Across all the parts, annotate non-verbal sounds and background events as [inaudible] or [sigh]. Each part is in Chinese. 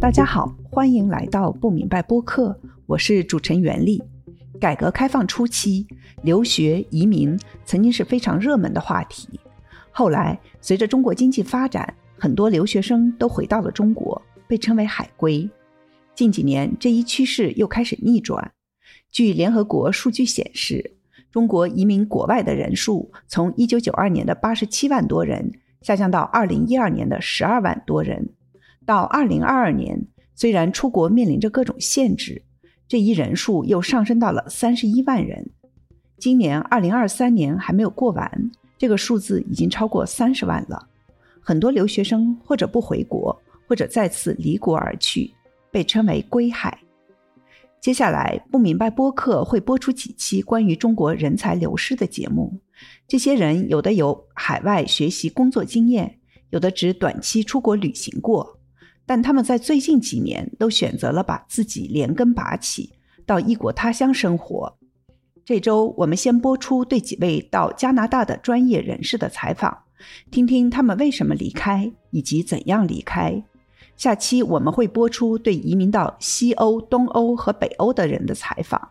大家好，欢迎来到不明白播客，我是主持人袁丽。改革开放初期，留学移民曾经是非常热门的话题。后来，随着中国经济发展，很多留学生都回到了中国，被称为“海归”。近几年，这一趋势又开始逆转。据联合国数据显示，中国移民国外的人数从1992年的87万多人下降到2012年的12万多人。到2022年，虽然出国面临着各种限制，这一人数又上升到了31万人。今年2023年还没有过完，这个数字已经超过30万了。很多留学生或者不回国，或者再次离国而去，被称为“归海”。接下来，不明白播客会播出几期关于中国人才流失的节目。这些人有的有海外学习工作经验，有的只短期出国旅行过，但他们在最近几年都选择了把自己连根拔起，到异国他乡生活。这周我们先播出对几位到加拿大的专业人士的采访，听听他们为什么离开以及怎样离开。下期我们会播出对移民到西欧、东欧和北欧的人的采访。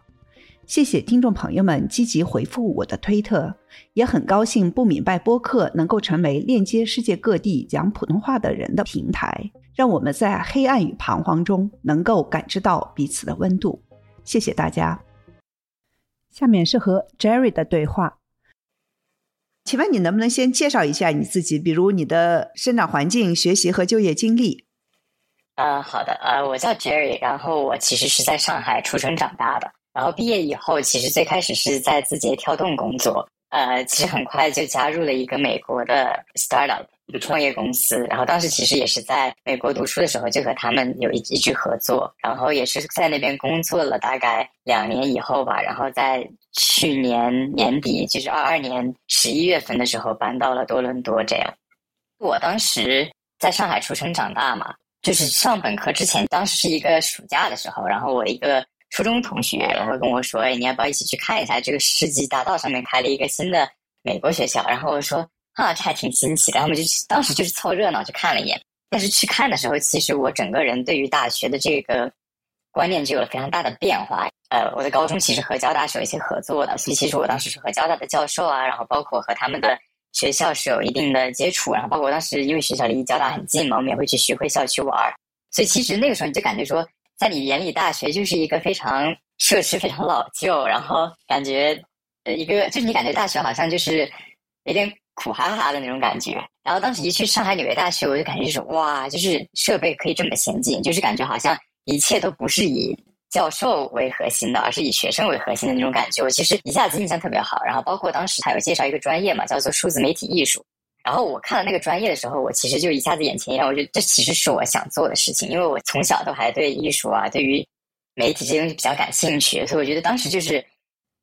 谢谢听众朋友们积极回复我的推特，也很高兴不明白播客能够成为链接世界各地讲普通话的人的平台，让我们在黑暗与彷徨中能够感知到彼此的温度。谢谢大家。下面是和 Jerry 的对话。请问你能不能先介绍一下你自己，比如你的生长环境、学习和就业经历？呃，好的，呃，我叫 Jerry，然后我其实是在上海出生长大的，然后毕业以后，其实最开始是在字节跳动工作，呃，其实很快就加入了一个美国的 startup 一个创业公司，然后当时其实也是在美国读书的时候就和他们有一一直合作，然后也是在那边工作了大概两年以后吧，然后在去年年底，就是二二年十一月份的时候搬到了多伦多，这样，我当时在上海出生长大嘛。就是上本科之前，当时是一个暑假的时候，然后我一个初中同学，然后跟我说：“哎，你要不要一起去看一下这个世纪大道上面开了一个新的美国学校？”然后我说：“啊，这还挺新奇的。”然后我们就当时就是凑热闹去看了一眼。但是去看的时候，其实我整个人对于大学的这个观念就有了非常大的变化。呃，我的高中其实和交大是有一些合作的，所以其实我当时是和交大的教授啊，然后包括和他们的。学校是有一定的接触，然后包括当时因为学校离交大很近嘛，我们也会去徐汇校区玩儿，所以其实那个时候你就感觉说，在你眼里大学就是一个非常设施非常老旧，然后感觉一个就是你感觉大学好像就是有点苦哈哈的那种感觉。然后当时一去上海纽约大学，我就感觉就是哇，就是设备可以这么先进，就是感觉好像一切都不是以。教授为核心的，而是以学生为核心的那种感觉，我其实一下子印象特别好。然后包括当时他有介绍一个专业嘛，叫做数字媒体艺术。然后我看了那个专业的时候，我其实就一下子眼前一亮，我觉得这其实是我想做的事情，因为我从小都还对艺术啊，对于媒体这些东西比较感兴趣，所以我觉得当时就是，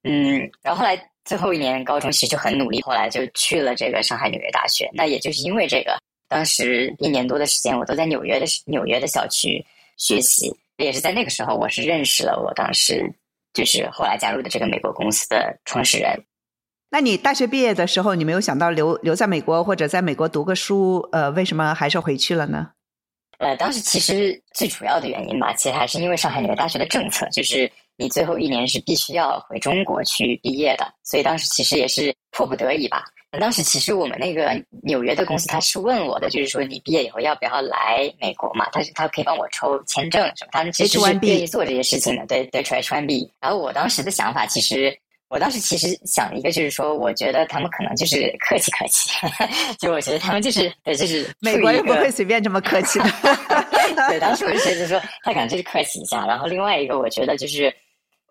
嗯，然后后来最后一年高中其实就很努力，后来就去了这个上海纽约大学。那也就是因为这个，当时一年多的时间，我都在纽约的纽约的校区学习。也是在那个时候，我是认识了我当时就是后来加入的这个美国公司的创始人。那你大学毕业的时候，你没有想到留留在美国或者在美国读个书？呃，为什么还是回去了呢？呃，当时其实最主要的原因吧，其实还是因为上海纽约大学的政策，就是你最后一年是必须要回中国去毕业的，所以当时其实也是迫不得已吧。当时其实我们那个纽约的公司他是问我的，就是说你毕业以后要不要来美国嘛？他他可以帮我抽签证什么？他们其实是愿意做这些事情的。对对 one B。然后我当时的想法，其实我当时其实想一个，就是说，我觉得他们可能就是客气客气，就我觉得他们就是对，就是美国人不会随便这么客气的。[laughs] 对，当时我就觉得说，他可能就是客气一下。然后另外一个，我觉得就是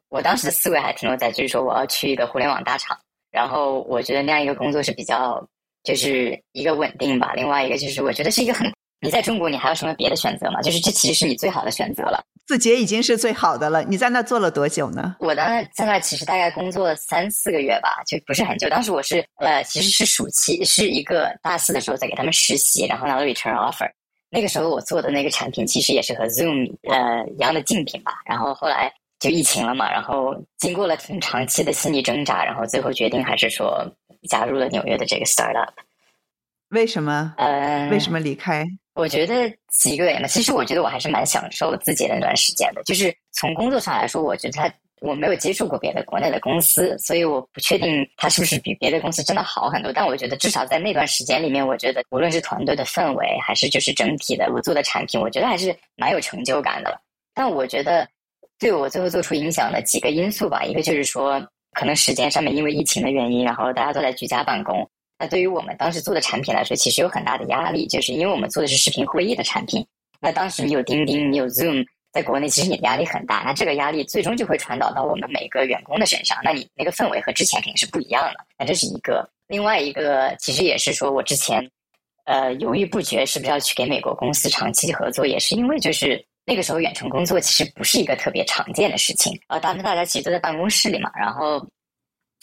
我当时的思维还停留在，就是说我要去一个互联网大厂。然后我觉得那样一个工作是比较，就是一个稳定吧。另外一个就是我觉得是一个很，你在中国你还有什么别的选择吗？就是这其实是你最好的选择了。字节已经是最好的了。你在那做了多久呢？我在那在那其实大概工作了三四个月吧，就不是很久。当时我是呃其实是暑期，是一个大四的时候在给他们实习，然后拿到 return offer。那个时候我做的那个产品其实也是和 Zoom 呃一样的竞品吧。然后后来。就疫情了嘛，然后经过了挺长期的心理挣扎，然后最后决定还是说加入了纽约的这个 startup。为什么？呃，为什么离开？我觉得几个月嘛。其实我觉得我还是蛮享受自己那段时间的。就是从工作上来说，我觉得他我没有接触过别的国内的公司，所以我不确定他是不是比别的公司真的好很多。但我觉得至少在那段时间里面，我觉得无论是团队的氛围，还是就是整体的我做的产品，我觉得还是蛮有成就感的。但我觉得对我最后做出影响的几个因素吧，一个就是说。可能时间上面因为疫情的原因，然后大家都在居家办公。那对于我们当时做的产品来说，其实有很大的压力，就是因为我们做的是视频会议的产品。那当时你有钉钉，你有 Zoom，在国内其实你的压力很大。那这个压力最终就会传导到我们每个员工的身上。那你那个氛围和之前肯定是不一样的。那这是一个。另外一个其实也是说我之前呃犹豫不决是不是要去给美国公司长期合作，也是因为就是。那个时候远程工作其实不是一个特别常见的事情啊，当时大家其实都在办公室里嘛。然后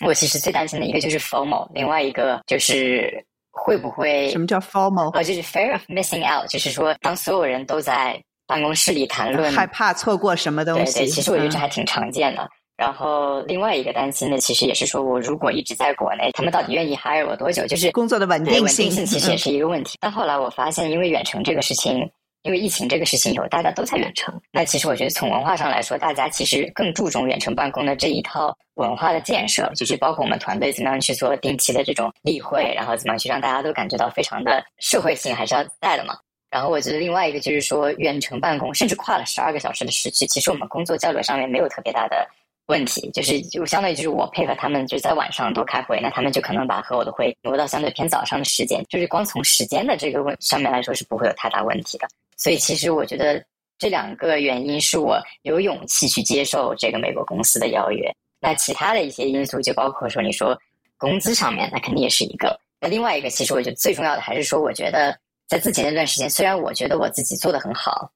我其实最担心的一个就是 FOMO，另外一个就是会不会什么叫 FOMO？呃，就是 fear of missing out，就是说当所有人都在办公室里谈论，害怕错过什么东西。对对，其实我觉得这还挺常见的。然后另外一个担心的其实也是说，我如果一直在国内，他们到底愿意 hire 我多久？就是工作的稳定性，稳定性其实也是一个问题。但后来我发现，因为远程这个事情。因为疫情这个事情以后，大家都在远程。那其实我觉得从文化上来说，大家其实更注重远程办公的这一套文化的建设，就是包括我们团队怎么样去做定期的这种例会，然后怎么样去让大家都感觉到非常的社会性还是要在的嘛。然后我觉得另外一个就是说，远程办公甚至跨了十二个小时的时区，其实我们工作交流上面没有特别大的。问题就是，就相当于就是我配合他们，就在晚上多开会，那他们就可能把和我的会挪到相对偏早上的时间，就是光从时间的这个问上面来说是不会有太大问题的。所以其实我觉得这两个原因是我有勇气去接受这个美国公司的邀约。那其他的一些因素就包括说，你说工资上面，那肯定也是一个。那另外一个，其实我觉得最重要的还是说，我觉得在自己那段时间，虽然我觉得我自己做的很好，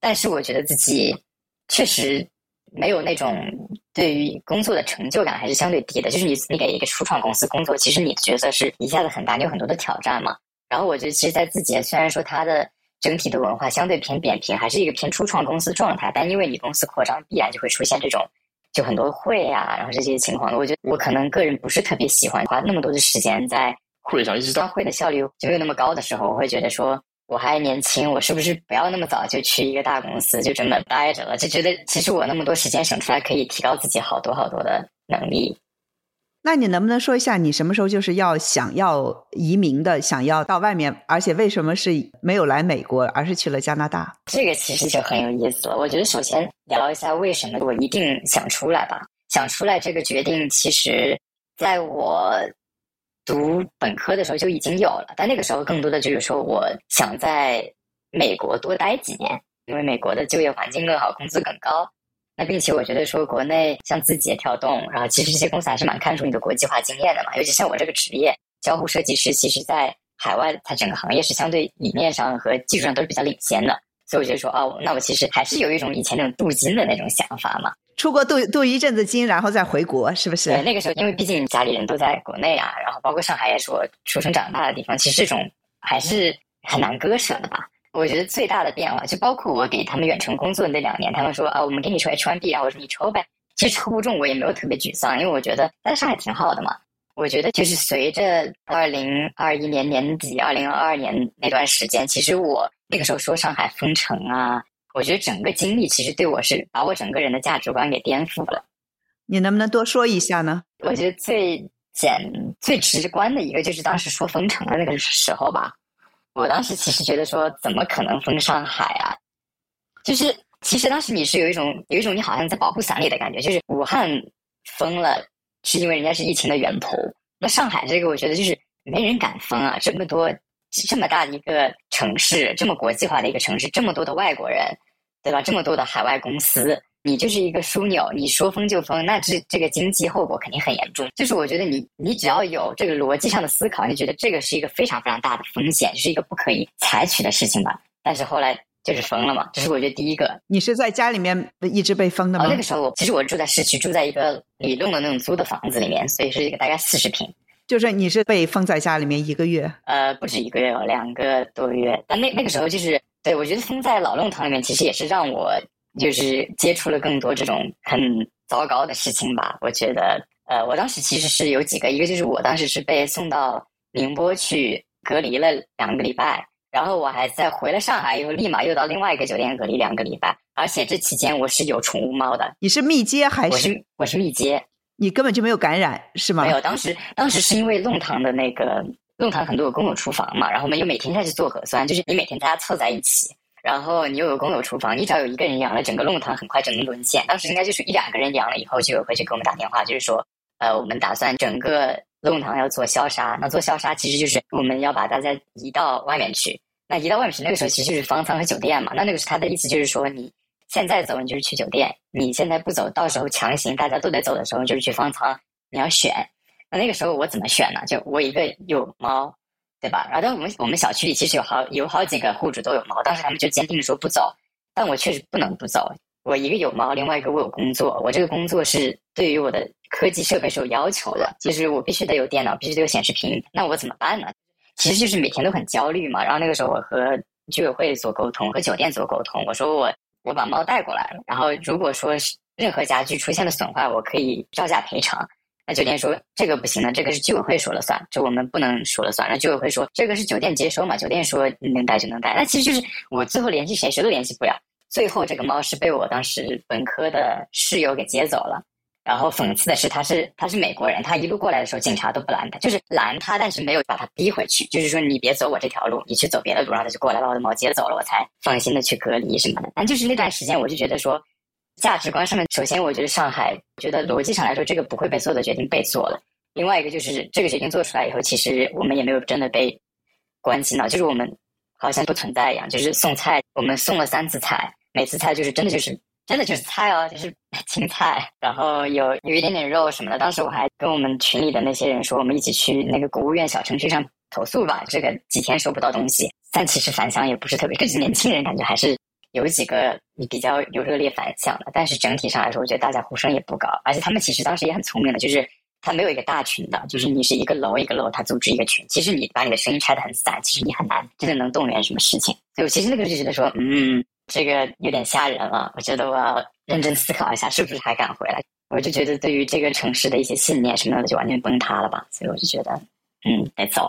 但是我觉得自己确实。没有那种对于工作的成就感还是相对低的，就是你你给一个初创公司工作，其实你的角色是一下子很大，你有很多的挑战嘛。然后我觉得，其实，在字节虽然说它的整体的文化相对偏扁平，还是一个偏初创公司状态，但因为你公司扩张，必然就会出现这种就很多会啊，然后这些情况。我觉得我可能个人不是特别喜欢花那么多的时间在会上，一直到会的效率就没有那么高的时候，我会觉得说。我还年轻，我是不是不要那么早就去一个大公司就这么待着了？就觉得其实我那么多时间省出来，可以提高自己好多好多的能力。那你能不能说一下，你什么时候就是要想要移民的，想要到外面，而且为什么是没有来美国，而是去了加拿大？这个其实就很有意思了。我觉得首先聊一下为什么我一定想出来吧。想出来这个决定，其实在我。读本科的时候就已经有了，但那个时候更多的就是说，我想在美国多待几年，因为美国的就业环境更好，工资更高。那并且我觉得说，国内像字节跳动，然后其实这些公司还是蛮看重你的国际化经验的嘛。尤其像我这个职业，交互设计师，其实在海外，它整个行业是相对理念上和技术上都是比较领先的。所以我就说，哦，那我其实还是有一种以前那种镀金的那种想法嘛。出国镀镀一阵子金，然后再回国，是不是？对，那个时候因为毕竟家里人都在国内啊，然后包括上海也是我出生长大的地方，其实这种还是很难割舍的吧。我觉得最大的变化，就包括我给他们远程工作的那两年，他们说啊，我们给你抽 H1B，然后我说你抽呗。其实抽不中我也没有特别沮丧，因为我觉得在上海挺好的嘛。我觉得就是随着二零二一年年底、二零二二年那段时间，其实我那个时候说上海封城啊。我觉得整个经历其实对我是把我整个人的价值观给颠覆了。你能不能多说一下呢？我觉得最简、最直观的一个就是当时说封城的那个时候吧。我当时其实觉得说，怎么可能封上海啊？就是其实当时你是有一种有一种你好像在保护伞里的感觉，就是武汉封了是因为人家是疫情的源头，那上海这个我觉得就是没人敢封啊，这么多这么大的一个城市，这么国际化的一个城市，这么多的外国人。对吧？这么多的海外公司，你就是一个枢纽，你说封就封，那这这个经济后果肯定很严重。就是我觉得你你只要有这个逻辑上的思考，你觉得这个是一个非常非常大的风险，是一个不可以采取的事情吧？但是后来就是封了嘛，这是我觉得第一个。你是在家里面一直被封的吗？那个时候其实我住在市区，住在一个里弄的那种租的房子里面，所以是一个大概四十平。就是你是被封在家里面一个月？呃，不止一个月，有两个多月。但那那个时候就是。对，我觉得封在老弄堂里面，其实也是让我就是接触了更多这种很糟糕的事情吧。我觉得，呃，我当时其实是有几个，一个就是我当时是被送到宁波去隔离了两个礼拜，然后我还在回了上海，又立马又到另外一个酒店隔离两个礼拜，而且这期间我是有宠物猫的。你是密接还是？我是我是密接，你根本就没有感染是吗？没有，当时当时是因为弄堂的那个弄堂很多有公共厨房嘛，然后我们又每天在去做核酸，就是你每天大家凑在一起，然后你又有公有厨房，你只要有一个人阳了，整个弄堂很快就能沦陷。当时应该就是一两个人阳了以后，就有会去给我们打电话，就是说，呃，我们打算整个弄堂要做消杀。那做消杀其实就是我们要把大家移到外面去。那移到外面去，那个时候其实就是方舱和酒店嘛。那那个时候他的意思，就是说你现在走，你就是去酒店；你现在不走，到时候强行大家都得走的时候，就是去方舱。你要选，那那个时候我怎么选呢？就我一个有猫，对吧？然后我们我们小区里其实有好有好几个户主都有猫，当时他们就坚定的说不走，但我确实不能不走。我一个有猫，另外一个我有工作，我这个工作是对于我的科技设备是有要求的，就是我必须得有电脑，必须得有显示屏。那我怎么办呢？其实就是每天都很焦虑嘛，然后那个时候我和居委会做沟通，和酒店做沟通。我说我我把猫带过来了，然后如果说是任何家具出现了损坏，我可以照价赔偿。那酒店说这个不行的，这个是居委会说了算，就我们不能说了算。那居委会说这个是酒店接收嘛，酒店说能带就能带。那其实就是我最后联系谁谁都联系不了。最后这个猫是被我当时本科的室友给接走了。然后讽刺的是，他是他是美国人，他一路过来的时候，警察都不拦他，就是拦他，但是没有把他逼回去，就是说你别走我这条路，你去走别的路，然后他就过来把我的猫接走了，我才放心的去隔离什么的。但就是那段时间，我就觉得说，价值观上面，首先我觉得上海，觉得逻辑上来说，这个不会被所有的决定被做了。另外一个就是这个决定做出来以后，其实我们也没有真的被关心到，就是我们好像不存在一样，就是送菜，我们送了三次菜，每次菜就是真的就是。真的就是菜哦，就是 [laughs] 青菜，然后有有一点点肉什么的。当时我还跟我们群里的那些人说，我们一起去那个国务院小程序上投诉吧。这个几天收不到东西，但其实反响也不是特别。[laughs] 就是年轻人感觉还是有几个你比较有热烈反响的，但是整体上来说，我觉得大家呼声也不高。而且他们其实当时也很聪明的，就是他没有一个大群的，就是你是一个楼一个楼，他组织一个群。其实你把你的声音拆的很散，其实你很难真的能动员什么事情。所以我其实那个就觉得说，嗯。这个有点吓人了，我觉得我要认真思考一下，是不是还敢回来？我就觉得对于这个城市的一些信念什么的，就完全崩塌了吧。所以我就觉得，嗯，得走。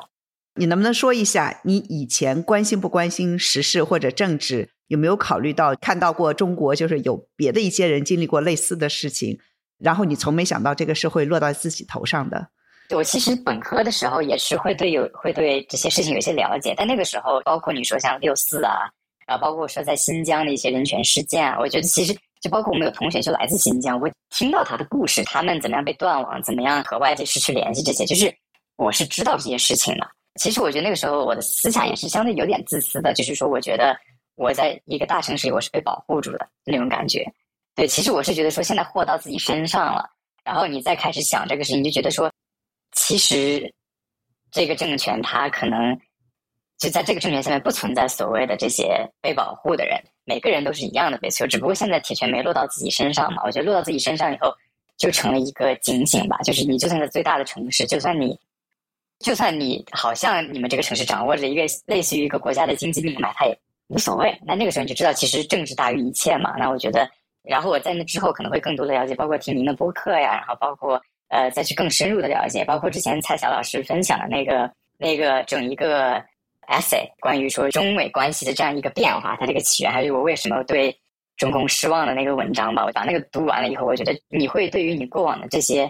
你能不能说一下，你以前关心不关心时事或者政治？有没有考虑到看到过中国就是有别的一些人经历过类似的事情，然后你从没想到这个是会落到自己头上的？我其实本科的时候也是会对有会对这些事情有些了解，但那个时候包括你说像六四啊。然后包括说在新疆的一些人权事件啊，我觉得其实就包括我们有同学就来自新疆，我听到他的故事，他们怎么样被断网，怎么样和外界失去联系，这些就是我是知道这些事情的。其实我觉得那个时候我的思想也是相对有点自私的，就是说我觉得我在一个大城市里我是被保护住的那种感觉。对，其实我是觉得说现在祸到自己身上了，然后你再开始想这个事情，你就觉得说其实这个政权它可能。就在这个政权下面，不存在所谓的这些被保护的人，每个人都是一样的被囚。只不过现在铁拳没落到自己身上嘛。我觉得落到自己身上以后，就成了一个警醒吧。就是你就算在最大的城市，就算你，就算你好像你们这个城市掌握着一个类似于一个国家的经济命脉，它也无所谓。那那个时候你就知道，其实政治大于一切嘛。那我觉得，然后我在那之后可能会更多的了解，包括听您的播客呀，然后包括呃再去更深入的了解，包括之前蔡晓老师分享的那个那个整一个。essay 关于说中美关系的这样一个变化，它这个起源，还是我为什么对中共失望的那个文章吧。我把那个读完了以后，我觉得你会对于你过往的这些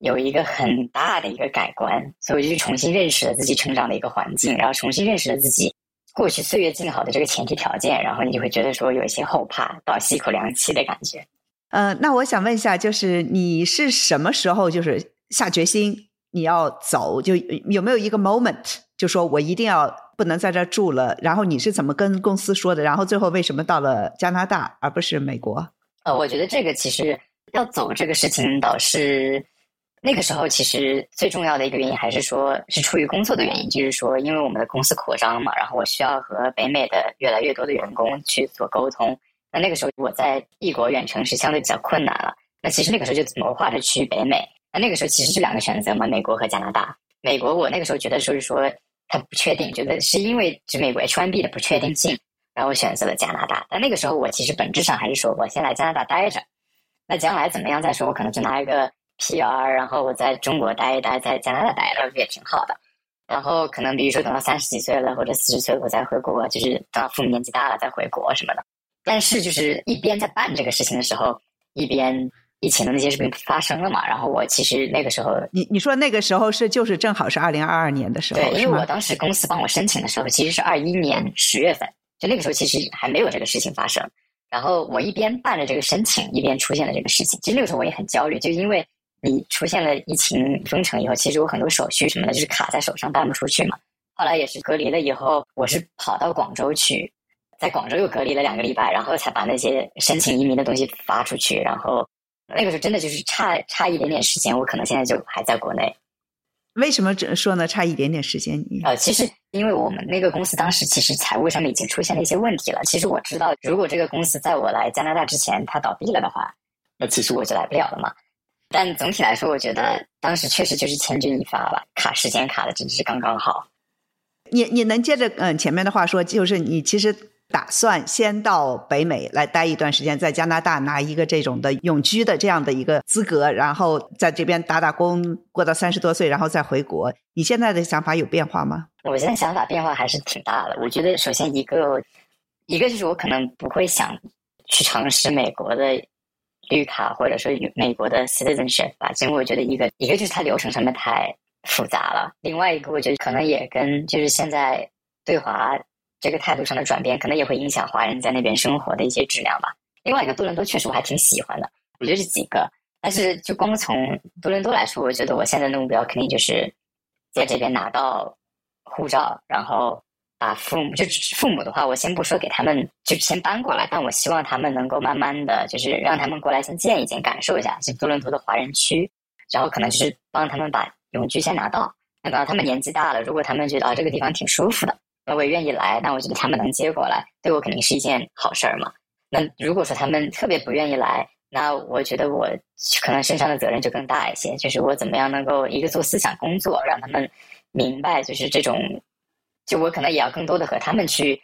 有一个很大的一个改观，所以我就去重新认识了自己成长的一个环境，然后重新认识了自己过去岁月静好的这个前提条件，然后你就会觉得说有一些后怕，倒吸一口凉气的感觉。呃，那我想问一下，就是你是什么时候就是下决心你要走？就有没有一个 moment 就说我一定要。不能在这住了，然后你是怎么跟公司说的？然后最后为什么到了加拿大而不是美国？呃，我觉得这个其实要走这个事情，倒是那个时候其实最重要的一个原因还是说是出于工作的原因，就是说因为我们的公司扩张嘛，然后我需要和北美的越来越多的员工去做沟通。那那个时候我在异国远程是相对比较困难了。那其实那个时候就谋划着去北美。那那个时候其实是两个选择嘛，美国和加拿大。美国我那个时候觉得就是说。他不确定，觉得是因为就美国 H1B 的不确定性，然后选择了加拿大。但那个时候我其实本质上还是说，我先来加拿大待着，那将来怎么样再说。我可能就拿一个 PR，然后我在中国待一待，在加拿大待着也挺好的。然后可能比如说等到三十几岁了或者四十岁了我再回国，就是等到父母年纪大了再回国什么的。但是就是一边在办这个事情的时候，一边疫情的那些事情发生了嘛。然后我其实那个时候，你你说那个时候是就是正好是二零二二年的时候，对，因为我当时公司帮我申请的时候其实是二一年十月份，就那个时候其实还没有这个事情发生。然后我一边办着这个申请，一边出现了这个事情。其实那个时候我也很焦虑，就因为。你出现了疫情封城以后，其实我很多手续什么的，就是卡在手上办不出去嘛。后来也是隔离了以后，我是跑到广州去，在广州又隔离了两个礼拜，然后才把那些申请移民的东西发出去。然后那个时候真的就是差差一点点时间，我可能现在就还在国内。为什么只说呢？差一点点时间？呃，其实因为我们那个公司当时其实财务上面已经出现了一些问题了。其实我知道，如果这个公司在我来加拿大之前它倒闭了的话，那其实我就来不了了嘛。但总体来说，我觉得当时确实就是千钧一发吧，卡时间卡的真的是刚刚好。你你能接着嗯前面的话说，就是你其实打算先到北美来待一段时间，在加拿大拿一个这种的永居的这样的一个资格，然后在这边打打工，过到三十多岁，然后再回国。你现在的想法有变化吗？我现在想法变化还是挺大的。我觉得首先一个一个就是我可能不会想去尝试美国的。绿卡或者说美国的 citizenship 吧，因为我觉得一个一个就是它流程上面太复杂了，另外一个我觉得可能也跟就是现在对华这个态度上的转变，可能也会影响华人在那边生活的一些质量吧。另外一个多伦多确实我还挺喜欢的，我觉得是几个，但是就光从多伦多来说，我觉得我现在的目标肯定就是在这边拿到护照，然后。把父母就父母的话，我先不说给他们就先搬过来，但我希望他们能够慢慢的就是让他们过来先见一见，感受一下就多伦多的华人区，然后可能就是帮他们把永居先拿到。那等到他们年纪大了，如果他们觉得啊这个地方挺舒服的，那我也愿意来，那我觉得他们能接过来，对我肯定是一件好事儿嘛。那如果说他们特别不愿意来，那我觉得我可能身上的责任就更大一些，就是我怎么样能够一个做思想工作，让他们明白就是这种。就我可能也要更多的和他们去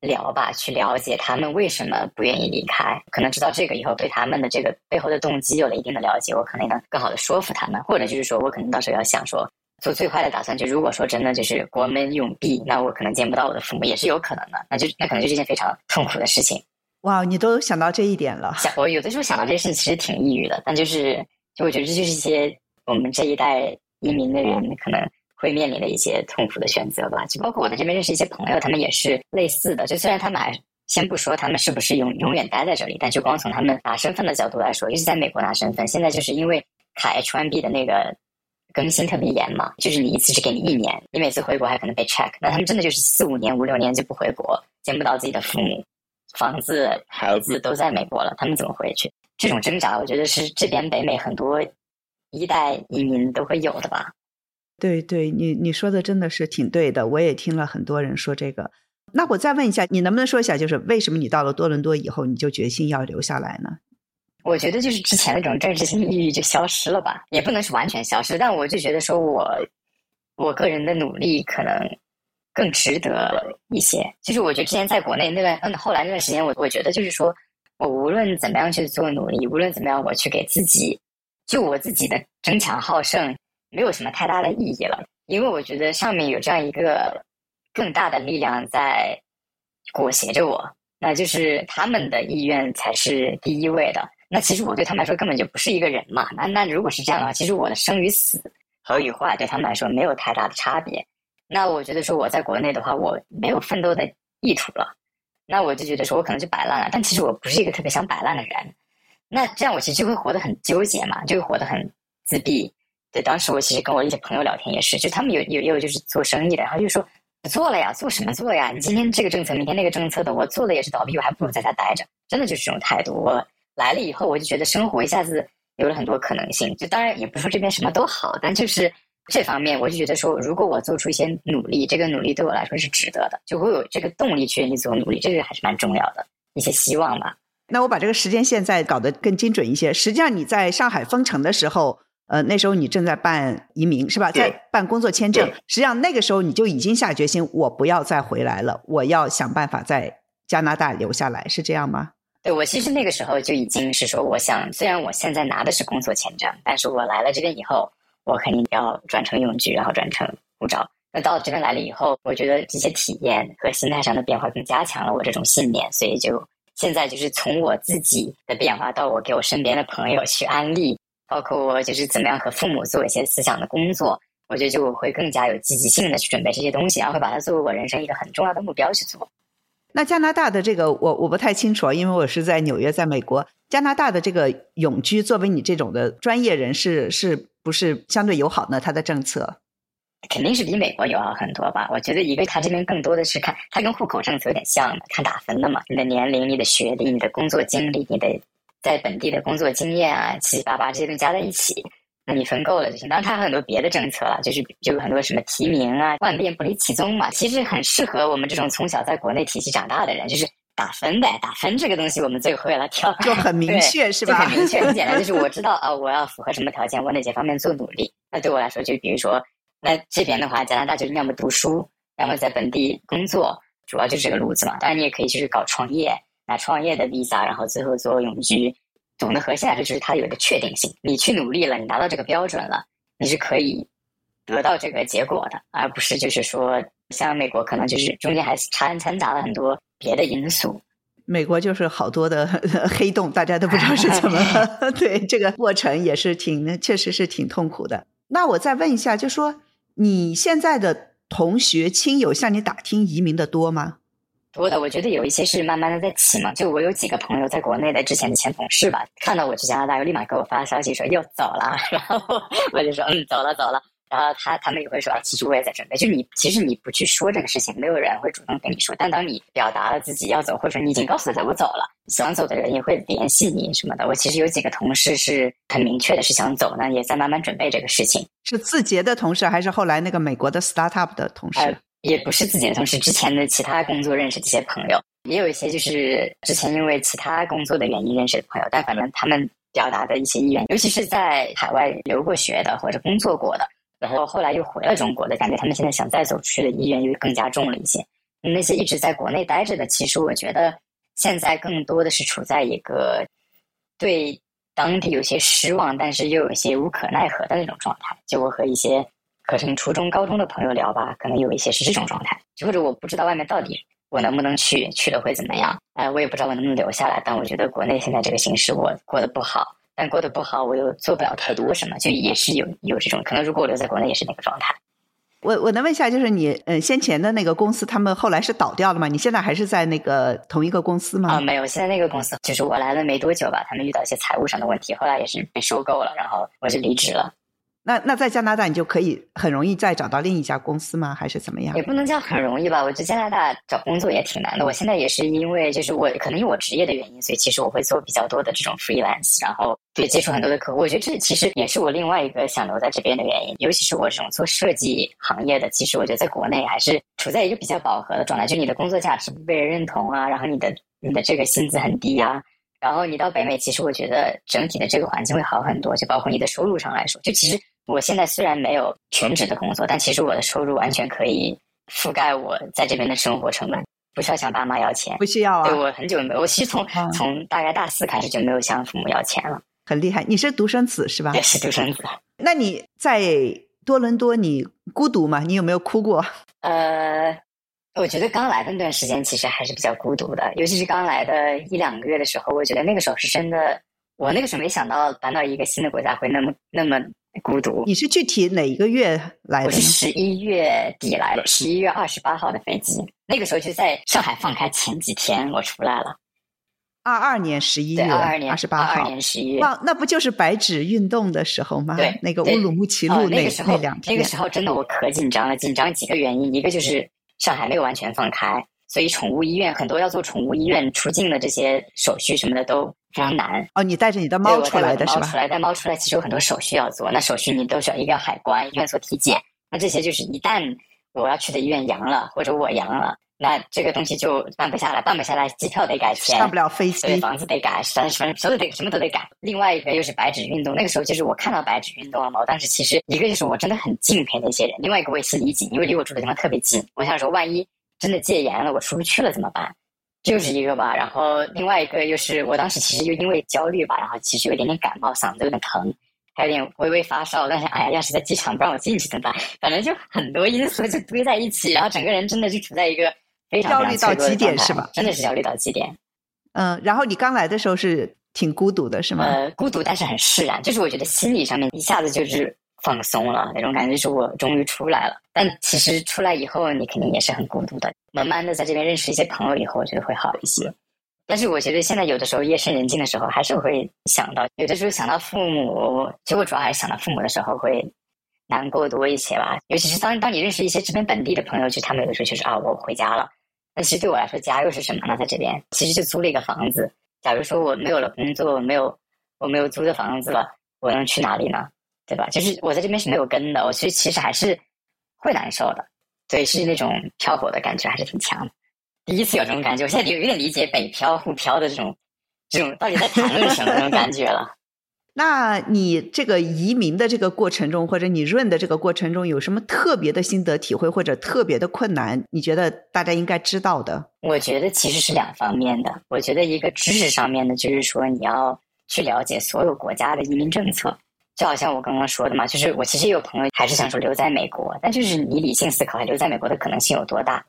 聊吧，去了解他们为什么不愿意离开。可能知道这个以后，对他们的这个背后的动机有了一定的了解，我可能能更好的说服他们。或者就是说我可能到时候要想说，做最坏的打算。就如果说真的就是国门永闭，那我可能见不到我的父母也是有可能的。那就那可能就是一件非常痛苦的事情。哇，你都想到这一点了。想我有的时候想到这事情其实挺抑郁的，但就是就我觉得这就是一些我们这一代移民的人可能。会面临的一些痛苦的选择吧，就包括我在这边认识一些朋友，他们也是类似的。就虽然他们还先不说他们是不是永永远待在这里，但就光从他们拿身份的角度来说，一直在美国拿身份，现在就是因为卡 H1B 的那个更新特别严嘛，就是你一次只给你一年，你每次回国还可能被 check，那他们真的就是四五年、五六年就不回国，见不到自己的父母，房子、孩子都在美国了，他们怎么回去？这种挣扎，我觉得是这边北美很多一代移民都会有的吧。对对，你你说的真的是挺对的，我也听了很多人说这个。那我再问一下，你能不能说一下，就是为什么你到了多伦多以后，你就决心要留下来呢？我觉得就是之前那种政治性抑郁就消失了吧，也不能是完全消失，但我就觉得说我我个人的努力可能更值得一些。就是我觉得之前在国内那段，嗯，后来那段时间，我我觉得就是说我无论怎么样去做努力，无论怎么样我去给自己就我自己的争强好胜。没有什么太大的意义了，因为我觉得上面有这样一个更大的力量在裹挟着我，那就是他们的意愿才是第一位的。那其实我对他们来说根本就不是一个人嘛。那那如果是这样的话，其实我的生与死、好与坏对他们来说没有太大的差别。那我觉得说我在国内的话，我没有奋斗的意图了。那我就觉得说我可能就摆烂了。但其实我不是一个特别想摆烂的人。那这样我其实就会活得很纠结嘛，就会活得很自闭。对，当时我其实跟我一些朋友聊天也是，就他们有有也有就是做生意的，然后就说不做了呀，做什么做呀？你今天这个政策，明天那个政策的，我做了也是倒闭，我还不如在家待着。真的就是这种态度。我来了以后，我就觉得生活一下子有了很多可能性。就当然也不说这边什么都好，但就是这方面，我就觉得说，如果我做出一些努力，这个努力对我来说是值得的，就会有这个动力去愿意做努力，这个还是蛮重要的一些希望吧。那我把这个时间线再搞得更精准一些。实际上你在上海封城的时候。呃，那时候你正在办移民是吧？在办工作签证。实际上那个时候你就已经下决心，我不要再回来了，我要想办法在加拿大留下来，是这样吗？对，我其实那个时候就已经是说，我想虽然我现在拿的是工作签证，但是我来了这边以后，我肯定要转成永居，然后转成护照。那到这边来了以后，我觉得这些体验和心态上的变化更加强了我这种信念，所以就现在就是从我自己的变化到我给我身边的朋友去安利，包括我就是怎么样和父母做一些思想的工作，我觉得就会更加有积极性的去准备这些东西，然后会把它作为我人生一个很重要的目标去做。那加拿大的这个我我不太清楚，因为我是在纽约，在美国。加拿大的这个永居，作为你这种的专业人士，是不是相对友好呢？它的政策肯定是比美国友好很多吧？我觉得，因为它这边更多的是看，它跟户口政策有点像，看打分的嘛。你的年龄、你的学历、你的工作经历、你的在本地的工作经验啊，七七八八这些东西加在一起。那你分够了就行。当然，它还有很多别的政策了，就是就有很多什么提名啊，万变不离其宗嘛。其实很适合我们这种从小在国内体系长大的人，就是打分呗。打分这个东西我们最会了，挑就很明 [laughs] 确是吧？很明确，很简单，[laughs] 就是我知道啊，我要符合什么条件，我哪些方面做努力。那对我来说，就比如说，那这边的话，加拿大就是要么读书，要么在本地工作，主要就是这个路子嘛。当然，你也可以就是搞创业，拿创业的 visa，然后最后做永居。总的核心来说，就是它有一个确定性。你去努力了，你达到这个标准了，你是可以得到这个结果的，而不是就是说像美国可能就是中间还掺掺杂了很多别的因素。美国就是好多的 [laughs] 黑洞，大家都不知道是怎么。[laughs] 对这个过程也是挺，确实是挺痛苦的。那我再问一下，就说你现在的同学亲友向你打听移民的多吗？多的，我觉得有一些是慢慢的在起嘛。就我有几个朋友在国内的之前的前同事吧，看到我去加拿大，又立马给我发消息说又走了，然后我就说嗯，走了走了。然后他他们也会说，其实我也在准备。就你其实你不去说这个事情，没有人会主动跟你说。但当你表达了自己要走，或者说你已经告诉大家我走了，想走的人也会联系你什么的。我其实有几个同事是很明确的是想走呢，也在慢慢准备这个事情。是字节的同事，还是后来那个美国的 startup 的同事？也不是自己的同事，之前的其他工作认识这些朋友，也有一些就是之前因为其他工作的原因认识的朋友，但反正他们表达的一些意愿，尤其是在海外留过学的或者工作过的，然后后来又回了中国的，感觉他们现在想再走出去的意愿又更加重了一些。那些一直在国内待着的，其实我觉得现在更多的是处在一个对当地有些失望，但是又有些无可奈何的那种状态。就我和一些。可能初中、高中的朋友聊吧，可能有一些是这种状态，或者我不知道外面到底我能不能去，去了会怎么样？哎，我也不知道我能不能留下来。但我觉得国内现在这个形势，我过得不好，但过得不好，我又做不了太多什么，就也是有有这种可能。如果我留在国内，也是那个状态。我我能问一下，就是你嗯先前的那个公司，他们后来是倒掉了吗？你现在还是在那个同一个公司吗？啊，没有，现在那个公司就是我来了没多久吧，他们遇到一些财务上的问题，后来也是被收购了，然后我就离职了。那那在加拿大，你就可以很容易再找到另一家公司吗？还是怎么样？也不能叫很容易吧。我觉得加拿大找工作也挺难的。我现在也是因为就是我可能因为我职业的原因，所以其实我会做比较多的这种 freelance，然后对接触很多的客户。我觉得这其实也是我另外一个想留在这边的原因。尤其是我这种做设计行业的，其实我觉得在国内还是处在一个比较饱和的状态，就你的工作价值不被人认同啊，然后你的你的这个薪资很低啊。然后你到北美，其实我觉得整体的这个环境会好很多，就包括你的收入上来说，就其实。我现在虽然没有全职的工作，但其实我的收入完全可以覆盖我在这边的生活成本，不需要向爸妈要钱。不需要啊！对我很久没有，我其实从从大概大四开始就没有向父母要钱了。很厉害，你是独生子是吧？也是独生子。那你在多伦多，你孤独吗？你有没有哭过？呃，我觉得刚来的那段时间其实还是比较孤独的，尤其是刚来的一两个月的时候，我觉得那个时候是真的，我那个时候没想到搬到一个新的国家会那么那么。孤独。你是具体哪一个月来的？我是十一月底来的，十一月二十八号的飞机。那个时候就在上海放开前几天，我出来了。二二年十一月二十八号，二二年十一月。哇，那不就是白纸运动的时候吗？对，那个乌鲁木齐路那那两天。那个时候真的我可紧张了，紧张几个原因，一个就是上海没有完全放开。所以宠物医院很多要做宠物医院出境的这些手续什么的都非常难。哦，你带着你的猫出来的是吧？出来带猫出来，其实有很多手续要做。那手续你都需要一个海关，医院做体检。那这些就是一旦我要去的医院阳了，或者我阳了，那这个东西就办不下来，办不下来，机票得改签，上不了飞机，房子得改，反正所有得什么都得改。另外一个又是白纸运动，那个时候就是我看到白纸运动了嘛，我当时其实一个就是我真的很敬佩那些人，另外一个我也心里紧，因为离我住的地方特别近，我想说万一。真的戒严了，我出不去了怎么办？就是一个吧，然后另外一个又是我当时其实又因为焦虑吧，然后其实有一点点感冒，嗓子有点疼，还有点微微发烧，但是哎呀，要是在机场不让我进去怎么办？反正就很多因素就堆在一起，然后整个人真的就处在一个非常焦虑到极点是吧？真的是焦虑到极点。嗯，然后你刚来的时候是挺孤独的，是吗？呃，孤独，但是很释然，就是我觉得心理上面一下子就是放松了，那种感觉，就是我终于出来了。但其实出来以后，你肯定也是很孤独的。慢慢的在这边认识一些朋友以后，我觉得会好一些。但是我觉得现在有的时候夜深人静的时候，还是会想到，有的时候想到父母，其实我主要还是想到父母的时候会难过多一些吧。尤其是当当你认识一些这边本地的朋友，就他们有的时候就是啊，我回家了。那其实对我来说，家又是什么呢？在这边其实就租了一个房子。假如说我没有了工作，没有我没有租的房子了，我能去哪里呢？对吧？就是我在这边是没有根的，我其实其实还是会难受的。对，是那种漂泊的感觉，还是挺强的。第一次有这种感觉，我现在有有点理解北漂沪漂的这种这种到底在谈论什么那种感觉了。[laughs] 那你这个移民的这个过程中，或者你润的这个过程中，有什么特别的心得体会，或者特别的困难？你觉得大家应该知道的？我觉得其实是两方面的。我觉得一个知识上面的，就是说你要去了解所有国家的移民政策。就好像我刚刚说的嘛，就是我其实也有朋友还是想说留在美国，但就是你理性思考，留在美国的可能性有多大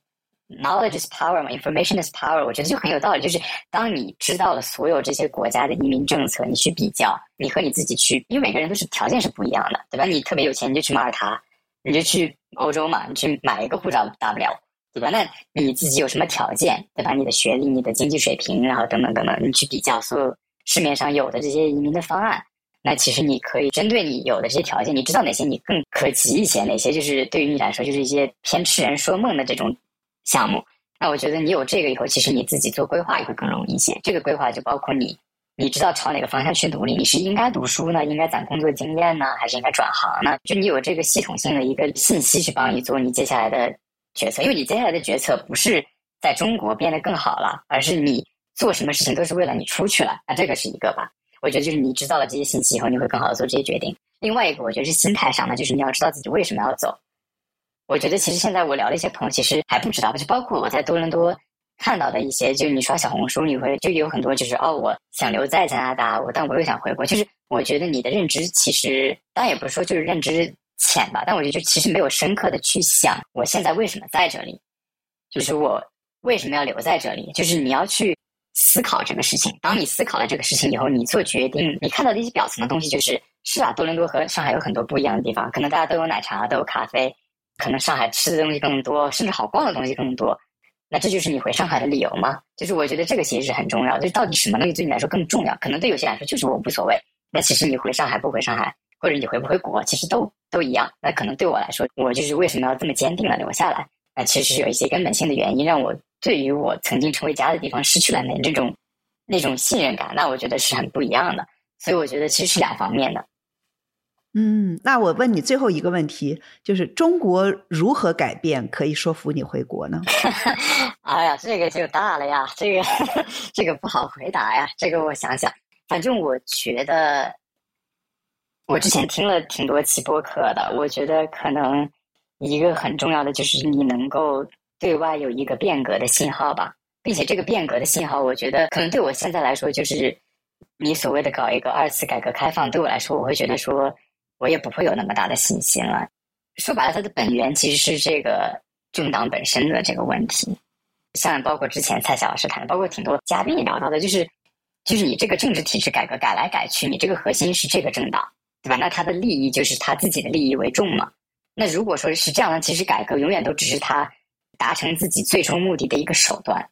？Knowledge is power 嘛，information is power，我觉得就很有道理。就是当你知道了所有这些国家的移民政策，你去比较，你和你自己去，因为每个人都是条件是不一样的，对吧？你特别有钱，你就去马耳他，你就去欧洲嘛，你去买一个护照大不了，对吧？那你自己有什么条件，对吧？你的学历、你的经济水平，然后等等等等，你去比较所有市面上有的这些移民的方案，那其实你可以针对你有的这些条件，你知道哪些你更可及一些，哪些就是对于你来说就是一些偏痴人说梦的这种。项目，那我觉得你有这个以后，其实你自己做规划也会更容易一些。这个规划就包括你，你知道朝哪个方向去努力，你是应该读书呢，应该攒工作经验呢，还是应该转行呢？就你有这个系统性的一个信息去帮你做你接下来的决策，因为你接下来的决策不是在中国变得更好了，而是你做什么事情都是为了你出去了。那这个是一个吧？我觉得就是你知道了这些信息以后，你会更好的做这些决定。另外一个，我觉得是心态上的，就是你要知道自己为什么要走。我觉得其实现在我聊的一些朋友其实还不知道，就包括我在多伦多看到的一些，就你刷小红书，你会就有很多就是哦，我想留在加拿大，我但我又想回国。就是我觉得你的认知其实当然也不是说就是认知浅吧，但我觉得就其实没有深刻的去想我现在为什么在这里，就是我为什么要留在这里，就是你要去思考这个事情。当你思考了这个事情以后，你做决定，你看到的一些表层的东西就是是啊，多伦多和上海有很多不一样的地方，可能大家都有奶茶，都有咖啡。可能上海吃的东西更多，甚至好逛的东西更多，那这就是你回上海的理由吗？就是我觉得这个其实是很重要，就是到底什么东西对你来说更重要？可能对有些人来说就是我无所谓，那其实你回上海不回上海，或者你回不回国，其实都都一样。那可能对我来说，我就是为什么要这么坚定的留下来？那其实是有一些根本性的原因，让我对于我曾经成为家的地方失去了那这种那种信任感。那我觉得是很不一样的。所以我觉得其实是两方面的。嗯，那我问你最后一个问题，就是中国如何改变可以说服你回国呢？[laughs] 哎呀，这个就大了呀，这个 [laughs] 这个不好回答呀。这个我想想，反正我觉得，我之前听了挺多期播客的，我觉得可能一个很重要的就是你能够对外有一个变革的信号吧，并且这个变革的信号，我觉得可能对我现在来说，就是你所谓的搞一个二次改革开放，对我来说，我会觉得说。我也不会有那么大的信心了。说白了，它的本源其实是这个政党本身的这个问题。像包括之前蔡晓老师谈的，包括挺多嘉宾也聊到的，就是就是你这个政治体制改革改来改去，你这个核心是这个政党，对吧？那他的利益就是他自己的利益为重嘛。那如果说是这样呢，其实改革永远都只是他达成自己最终目的的一个手段。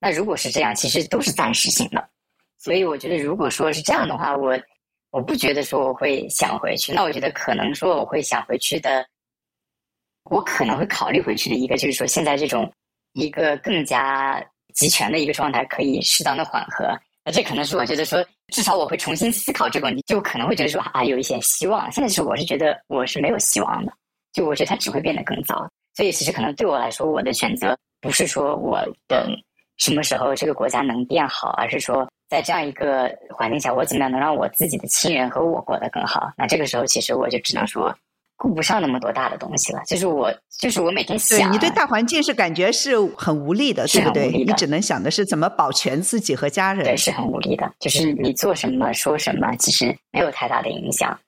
那如果是这样，其实都是暂时性的。所以我觉得，如果说是这样的话，我。我不觉得说我会想回去，那我觉得可能说我会想回去的，我可能会考虑回去的一个就是说现在这种一个更加集权的一个状态可以适当的缓和，那这可能是我觉得说至少我会重新思考这个问题，就可能会觉得说啊有一些希望。现在是我是觉得我是没有希望的，就我觉得它只会变得更糟。所以其实可能对我来说，我的选择不是说我等什么时候这个国家能变好，而是说。在这样一个环境下，我怎么样能让我自己的亲人和我过得更好？那这个时候，其实我就只能说顾不上那么多大的东西了。就是我，就是我每天想，你对大环境是感觉是很无力的，对不对？你只能想的是怎么保全自己和家人。对，是很无力的。就是你做什么说什么，其实没有太大的影响。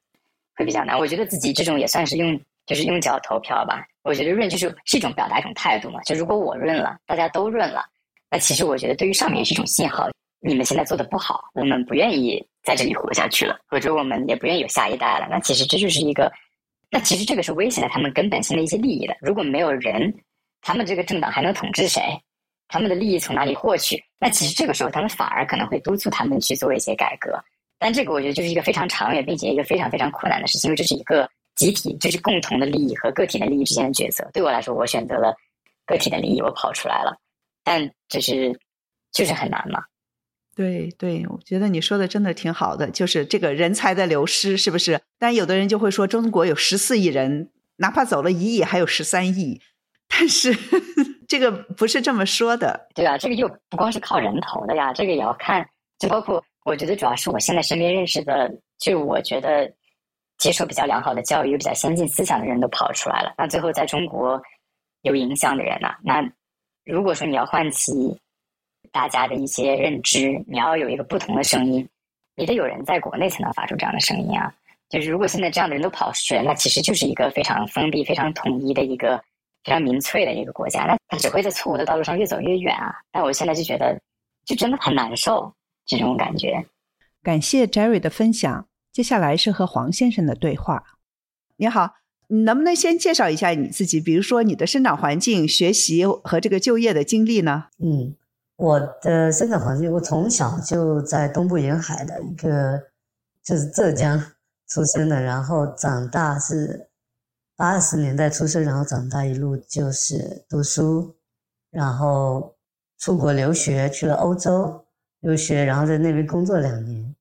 会比较难。我觉得自己这种也算是用，就是用脚投票吧。我觉得润就是是一种表达一种态度嘛。就如果我润了，大家都润了，那其实我觉得对于上面也是一种信号。你们现在做的不好，我们不愿意在这里活下去了，或者我们也不愿意有下一代了。那其实这就是一个，那其实这个是威胁了他们根本性的一些利益的。如果没有人，他们这个政党还能统治谁？他们的利益从哪里获取？那其实这个时候，他们反而可能会督促他们去做一些改革。但这个我觉得就是一个非常长远，并且一个非常非常困难的事情，因为这是一个集体，就是共同的利益和个体的利益之间的抉择。对我来说，我选择了个体的利益，我跑出来了，但就是就是很难嘛。对对，我觉得你说的真的挺好的，就是这个人才的流失，是不是？但有的人就会说，中国有十四亿人，哪怕走了一亿，还有十三亿，但是 [laughs] 这个不是这么说的。对啊，这个又不光是靠人头的呀，这个也要看，就包括我觉得主要是我现在身边认识的，就我觉得接受比较良好的教育、比较先进思想的人都跑出来了。那最后在中国有影响的人呢？那如果说你要唤起。大家的一些认知，你要有一个不同的声音，你得有人在国内才能发出这样的声音啊。就是如果现在这样的人都跑出去了，那其实就是一个非常封闭、非常统一的一个非常民粹的一个国家，那他只会在错误的道路上越走越远啊。但我现在就觉得，就真的很难受这种感觉。感谢 Jerry 的分享，接下来是和黄先生的对话。你好，你能不能先介绍一下你自己？比如说你的生长环境、学习和这个就业的经历呢？嗯。我的生长环境，我从小就在东部沿海的一个，就是浙江出生的，然后长大是八十年代出生，然后长大一路就是读书，然后出国留学去了欧洲留学，然后在那边工作两年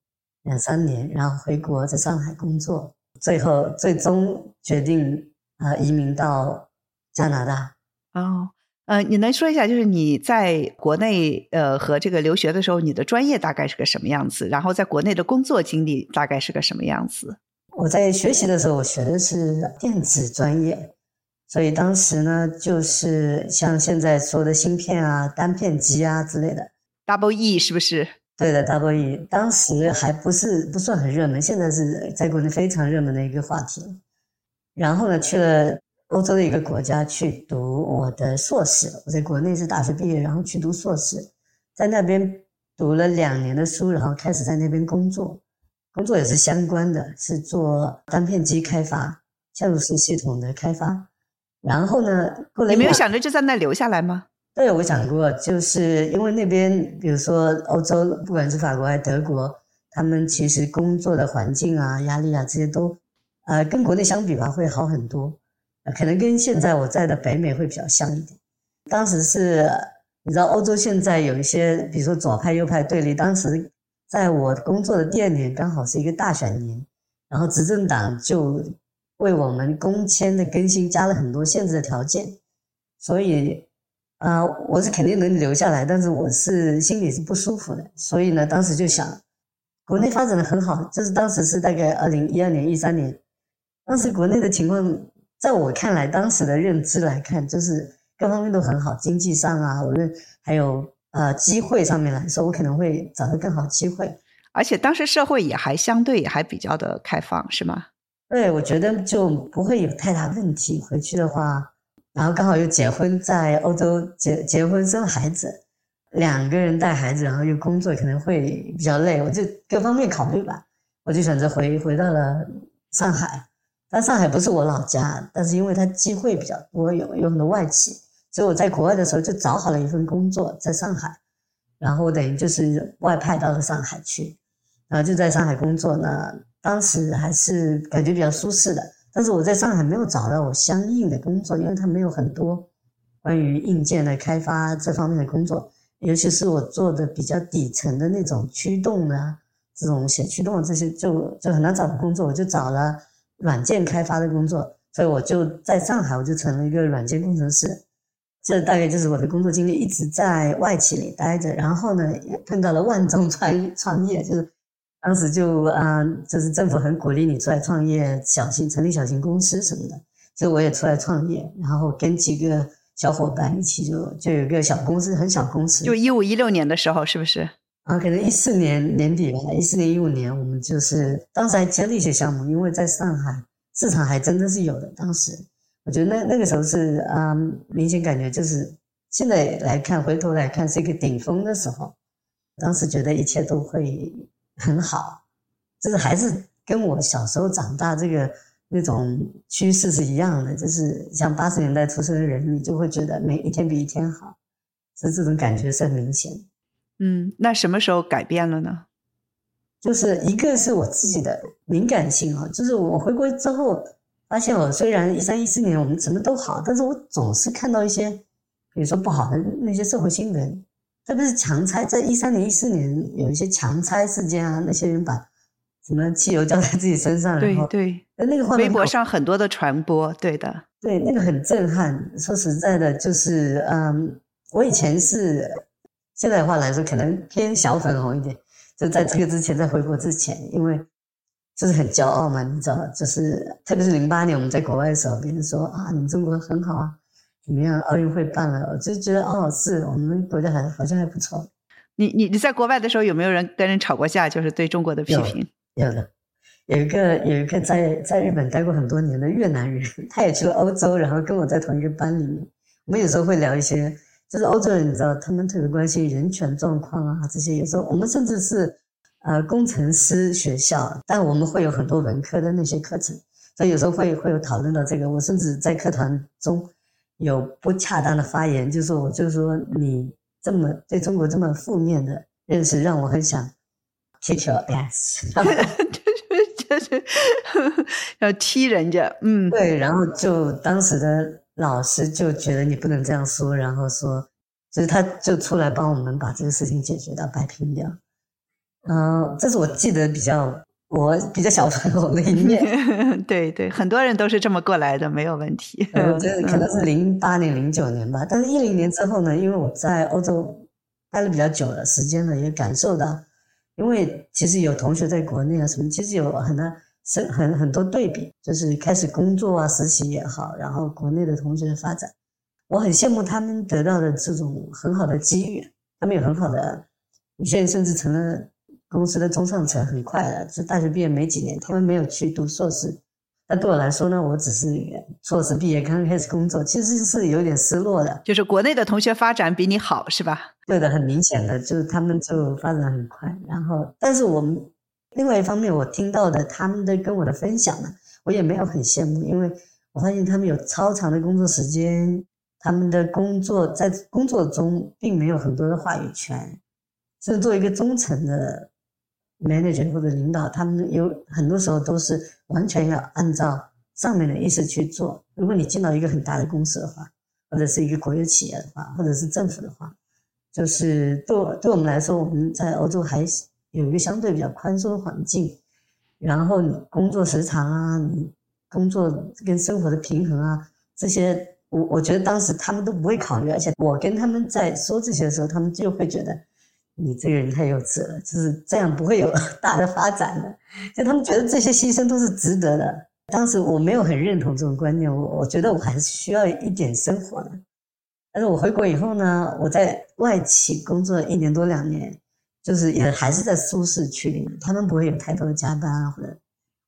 两三年，然后回国在上海工作，最后最终决定呃移民到加拿大。哦。呃，你能说一下，就是你在国内呃和这个留学的时候，你的专业大概是个什么样子？然后在国内的工作经历大概是个什么样子？我在学习的时候，我学的是电子专业，所以当时呢，就是像现在说的芯片啊、单片机啊之类的，Double E 是不是？对的，Double E，当时还不是不算很热门，现在是在国内非常热门的一个话题。然后呢，去了。欧洲的一个国家去读我的硕士，我在国内是大学毕业，然后去读硕士，在那边读了两年的书，然后开始在那边工作，工作也是相关的，是做单片机开发、嵌入式系统的开发。然后呢，你没有想着就在那留下来吗？对，我讲过，就是因为那边，比如说欧洲，不管是法国还是德国，他们其实工作的环境啊、压力啊这些都，呃，跟国内相比吧，会好很多。可能跟现在我在的北美会比较像一点。当时是，你知道欧洲现在有一些，比如说左派右派对立。当时在我工作的店里，刚好是一个大选年，然后执政党就为我们工签的更新加了很多限制的条件。所以，啊，我是肯定能留下来，但是我是心里是不舒服的。所以呢，当时就想，国内发展的很好，就是当时是大概二零一二年、一三年，当时国内的情况。在我看来，当时的认知来看，就是各方面都很好，经济上啊，我认还有呃机会上面来说，我可能会找到更好机会。而且当时社会也还相对也还比较的开放，是吗？对，我觉得就不会有太大问题。回去的话，然后刚好又结婚，在欧洲结结婚生孩子，两个人带孩子，然后又工作，可能会比较累。我就各方面考虑吧，我就选择回回到了上海。但上海不是我老家，但是因为它机会比较多，有有很多外企，所以我在国外的时候就找好了一份工作在上海，然后等于就是外派到了上海去，然后就在上海工作呢。当时还是感觉比较舒适的，但是我在上海没有找到我相应的工作，因为它没有很多关于硬件的开发这方面的工作，尤其是我做的比较底层的那种驱动啊，这种写驱动的这些就就很难找工作，我就找了。软件开发的工作，所以我就在上海，我就成了一个软件工程师。这大概就是我的工作经历，一直在外企里待着。然后呢，也碰到了万众创创业，就是当时就啊，就是政府很鼓励你出来创业，小型成立小型公司什么的。所以我也出来创业，然后跟几个小伙伴一起就就有个小公司，很小公司。就一五一六年的时候，是不是？啊，可能一四年年底吧，一四年一五年，我们就是当时还接了一些项目，因为在上海市场还真的是有的。当时我觉得那那个时候是啊，明显感觉就是现在来看，回头来看是一个顶峰的时候。当时觉得一切都会很好，就是还是跟我小时候长大这个那种趋势是一样的，就是像八十年代出生的人，你就会觉得每一天比一天好，所以这种感觉是很明显。嗯，那什么时候改变了呢？就是一个是我自己的敏感性啊，就是我回国之后发现，我虽然一三一四年我们什么都好，但是我总是看到一些，比如说不好的那些社会新闻，特别是强拆，在一三年一四年有一些强拆事件啊，那些人把什么汽油浇在自己身上，对对，那个画面，微博上很多的传播，对的，对，那个很震撼。说实在的，就是嗯，我以前是。现在的话来说，可能偏小粉红一点。就在这个之前，在回国之前，因为就是很骄傲嘛，你知道，就是特别是零八年我们在国外的时候，别人说啊，你们中国很好啊，怎么样，奥运会办了，我就觉得哦，是我们国家还好像还不错。你你你在国外的时候有没有人跟人吵过架？就是对中国的批评？有的，有一个有一个在在日本待过很多年的越南人，他也去了欧洲，然后跟我在同一个班里面，我们有时候会聊一些。就是欧洲人，你知道，他们特别关心人权状况啊，这些有时候我们甚至是，呃，工程师学校，但我们会有很多文科的那些课程，所以有时候会会有讨论到这个。我甚至在课堂中有不恰当的发言，就是我就是说你这么对中国这么负面的认识，让我很想 kick your ass，就是就是 [laughs] 要踢人家，嗯，对，然后就当时的。老师就觉得你不能这样说，然后说，所以他就出来帮我们把这个事情解决掉、摆平掉。嗯，这是我记得比较我比较小朋友的一面。[laughs] 对对，很多人都是这么过来的，没有问题。[laughs] 我觉得可能是零八年、零九年吧，但是一零年之后呢，因为我在欧洲待了比较久的时间了，也感受到，因为其实有同学在国内啊什么，其实有很多。是很很多对比，就是开始工作啊，实习也好，然后国内的同学的发展，我很羡慕他们得到的这种很好的机遇，他们有很好的，有些人甚至成了公司的中上层，很快的，就大学毕业没几年，他们没有去读硕士。那对我来说呢，我只是硕士毕业刚刚开始工作，其实是有点失落的。就是国内的同学发展比你好，是吧？对的，很明显的，就是他们就发展很快，然后，但是我们。另外一方面，我听到的他们的跟我的分享呢，我也没有很羡慕，因为我发现他们有超长的工作时间，他们的工作在工作中并没有很多的话语权，甚至作为一个中层的 manager 或者领导，他们有很多时候都是完全要按照上面的意思去做。如果你进到一个很大的公司的话，或者是一个国有企业的话，或者是政府的话，就是对对我们来说，我们在欧洲还。有一个相对比较宽松的环境，然后你工作时长啊，你工作跟生活的平衡啊，这些我我觉得当时他们都不会考虑，而且我跟他们在说这些的时候，他们就会觉得你这个人太幼稚了，就是这样不会有 [laughs] 大的发展的，就他们觉得这些牺牲都是值得的。当时我没有很认同这种观念，我我觉得我还是需要一点生活的。但是我回国以后呢，我在外企工作一年多两年。就是也还是在舒适区里面，他们不会有太多的加班啊，或者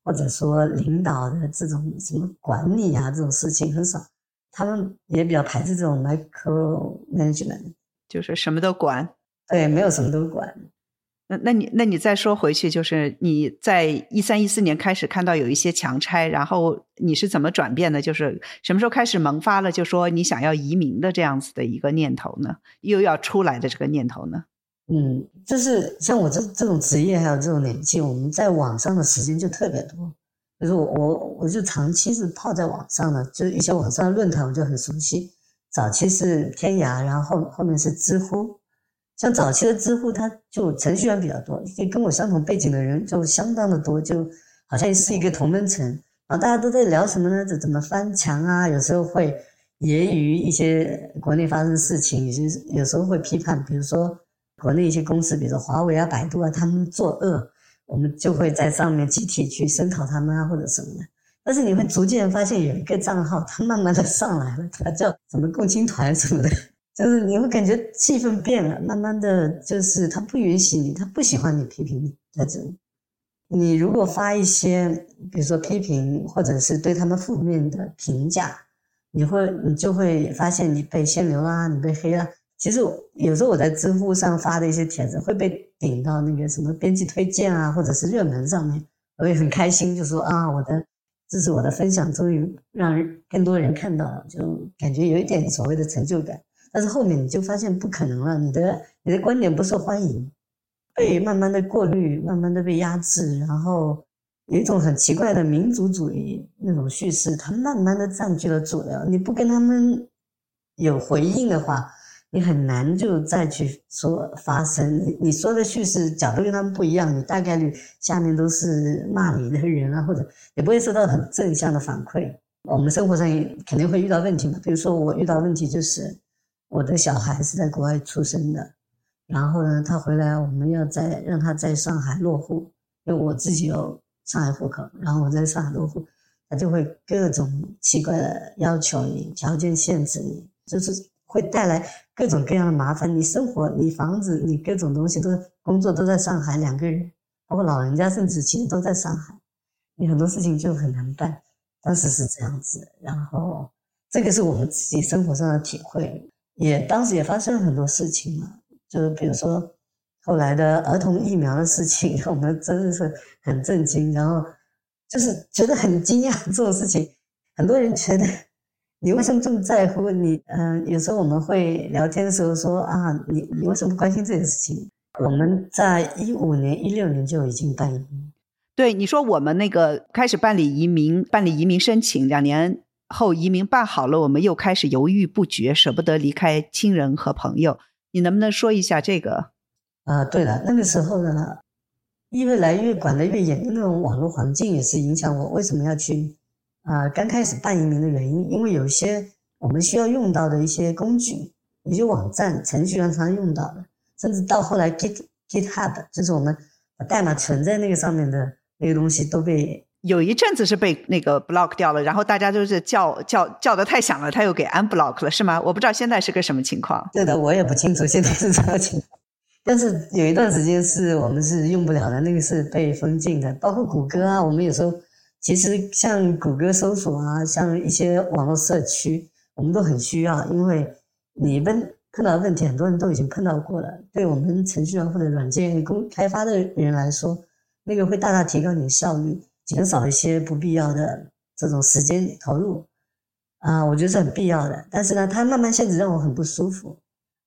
或者说领导的这种什么管理啊这种事情很少，他们也比较排斥这种 micro management，就是什么都管，对，没有什么都管。那那你那你再说回去，就是你在一三一四年开始看到有一些强拆，然后你是怎么转变的？就是什么时候开始萌发了就说你想要移民的这样子的一个念头呢？又要出来的这个念头呢？嗯，就是像我这这种职业，还有这种年纪，我们在网上的时间就特别多。就是我我我就长期是泡在网上的，就是一些网上的论坛我就很熟悉。早期是天涯，然后后后面是知乎。像早期的知乎，它就程序员比较多，跟我相同背景的人就相当的多，就好像是一个同门层。然后大家都在聊什么呢？怎怎么翻墙啊？有时候会揶揄一些国内发生的事情，有些有时候会批判，比如说。国内一些公司，比如说华为啊、百度啊，他们作恶，我们就会在上面集体去声讨他们啊，或者什么的。但是你会逐渐发现，有一个账号，它慢慢的上来了，它叫什么共青团什么的，就是你会感觉气氛变了，慢慢的就是他不允许你，他不喜欢你批评你在这里。你如果发一些，比如说批评或者是对他们负面的评价，你会你就会发现你被限流啦，你被黑了。其实有时候我在知乎上发的一些帖子会被顶到那个什么编辑推荐啊，或者是热门上面，我也很开心，就说啊，我的这是我的分享，终于让更多人看到了，就感觉有一点所谓的成就感。但是后面你就发现不可能了，你的你的观点不受欢迎，被慢慢的过滤，慢慢的被压制，然后有一种很奇怪的民族主义那种叙事，它慢慢的占据了主流。你不跟他们有回应的话，你很难就再去说发声。你你说的叙事角度跟他们不一样，你大概率下面都是骂你的人啊，或者也不会收到很正向的反馈。我们生活上也肯定会遇到问题嘛，比如说我遇到问题就是。我的小孩是在国外出生的，然后呢，他回来我们要在让他在上海落户，因为我自己有上海户口，然后我在上海落户，他就会各种奇怪的要求你，条件限制你，就是会带来各种各样的麻烦。你生活、你房子、你各种东西都工作都在上海，两个人，包括老人家，甚至其实都在上海，你很多事情就很难办。当时是这样子，然后这个是我们自己生活上的体会。也当时也发生了很多事情嘛，就是比如说后来的儿童疫苗的事情，[laughs] 我们真的是很震惊，然后就是觉得很惊讶这种事情。很多人觉得你为什么这么在乎？你嗯，有时候我们会聊天的时候说啊，你你为什么关心这件事情？我们在一五年、一六年就已经办移民。对，你说我们那个开始办理移民、办理移民申请两年。后移民办好了，我们又开始犹豫不决，舍不得离开亲人和朋友。你能不能说一下这个？啊，对了，那个时候呢，越来越管得越严那种网络环境也是影响我为什么要去啊。刚开始办移民的原因，因为有一些我们需要用到的一些工具，有些网站程序员常用到的，甚至到后来 Git GitHub，就是我们把代码存在那个上面的那个东西都被。有一阵子是被那个 block 掉了，然后大家都是叫叫叫的太响了，他又给 unblock 了，是吗？我不知道现在是个什么情况。对的，我也不清楚现在是什么情况。但是有一段时间是我们是用不了的，那个是被封禁的。包括谷歌啊，我们有时候其实像谷歌搜索啊，像一些网络社区，我们都很需要，因为你问碰到的问题，很多人都已经碰到过了。对我们程序员或者软件工开发的人来说，那个会大大提高你的效率。减少一些不必要的这种时间投入，啊，我觉得是很必要的。但是呢，它慢慢限制让我很不舒服。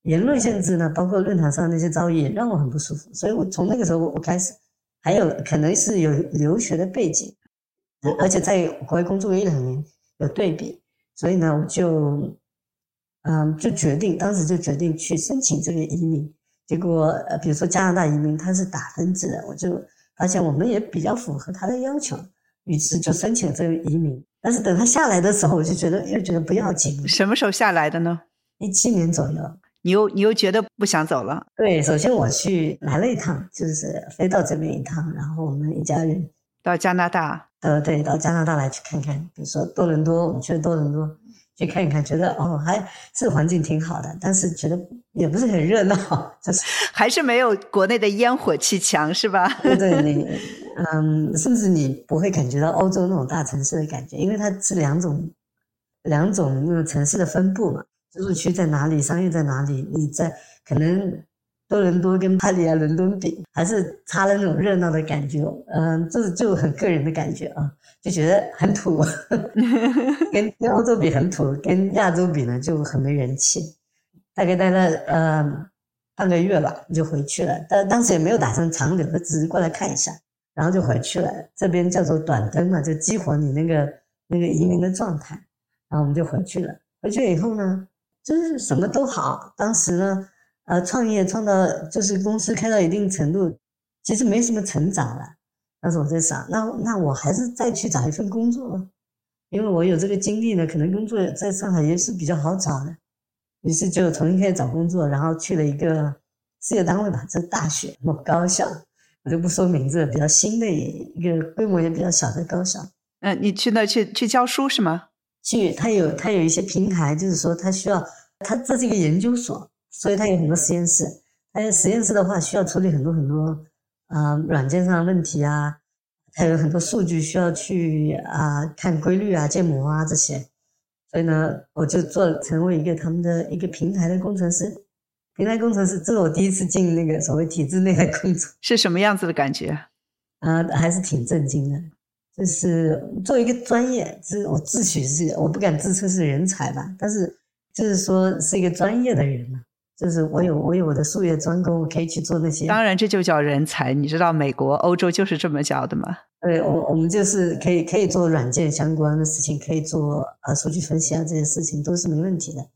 言论限制呢，包括论坛上那些遭遇也让我很不舒服。所以我从那个时候我开始，还有可能是有留学的背景，而且在国外工作一两年有对比，所以呢，我就，嗯，就决定当时就决定去申请这个移民。结果，呃，比如说加拿大移民它是打分制的，我就。发现我们也比较符合他的要求，于是就申请这个移民。但是等他下来的时候，我就觉得又觉得不要紧。什么时候下来的呢？一七年左右。你又你又觉得不想走了？对，首先我去来了一趟，就是飞到这边一趟，然后我们一家人到加拿大。呃，对，到加拿大来去看看，比如说多伦多，我们去多伦多。去看一看，觉得哦，还是环境挺好的，但是觉得也不是很热闹，就是 [laughs] 还是没有国内的烟火气强，是吧？对对，你嗯，甚至你不会感觉到欧洲那种大城市的感觉，因为它是两种两种那个城市的分布嘛，居住宿区在哪里，商业在哪里，你在可能。多伦多跟巴黎啊、伦敦比，还是差了那种热闹的感觉。嗯，这就很个人的感觉啊，就觉得很土，跟 [laughs] 跟欧洲比很土，跟亚洲比呢就很没人气。大概待了呃半个月吧，就回去了。但当时也没有打算长留，只是过来看一下，然后就回去了。这边叫做短灯嘛，就激活你那个那个移民的状态。然后我们就回去了。回去以后呢，就是什么都好。当时呢。呃，创业创到就是公司开到一定程度，其实没什么成长了。当时我在想，那那我还是再去找一份工作吧，因为我有这个经历呢，可能工作在上海也是比较好找的。于是就重新开始找工作，然后去了一个事业单位吧，这大学某高校，我就不说名字，比较新的一个规模也比较小的高校。嗯，你去那去去教书是吗？去，他有他有一些平台，就是说他需要。它这是一个研究所，所以它有很多实验室。它实验室的话，需要处理很多很多啊软件上的问题啊，还有很多数据需要去啊看规律啊、建模啊这些。所以呢，我就做成为一个他们的一个平台的工程师。平台工程师，这是我第一次进那个所谓体制内的工作，是什么样子的感觉？啊，[laughs] 还是挺震惊的。就是作为一个专业，是我自诩是，我不敢自称是人才吧，但是就是说是一个专业的人嘛。就是我有我有我的术业专攻，我可以去做那些。当然，这就叫人才。你知道美国、欧洲就是这么叫的吗？对，我我们就是可以可以做软件相关的事情，可以做呃数据分析啊这些事情都是没问题的。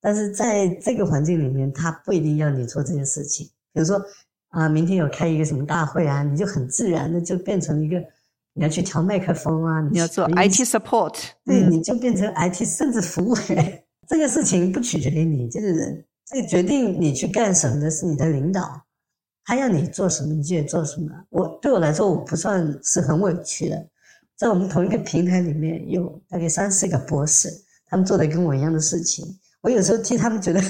但是在这个环境里面，他不一定要你做这些事情。比如说啊，明天有开一个什么大会啊，你就很自然的就变成一个。你要去调麦克风啊！你要做 IT support，对，你就变成 IT 甚至服务员。[laughs] 这个事情不取决于你，就是这决定你去干什么的是你的领导，他要你做什么你就得做什么。我对我来说，我不算是很委屈的。在我们同一个平台里面有大概三四个博士，他们做的跟我一样的事情。我有时候替他们觉得，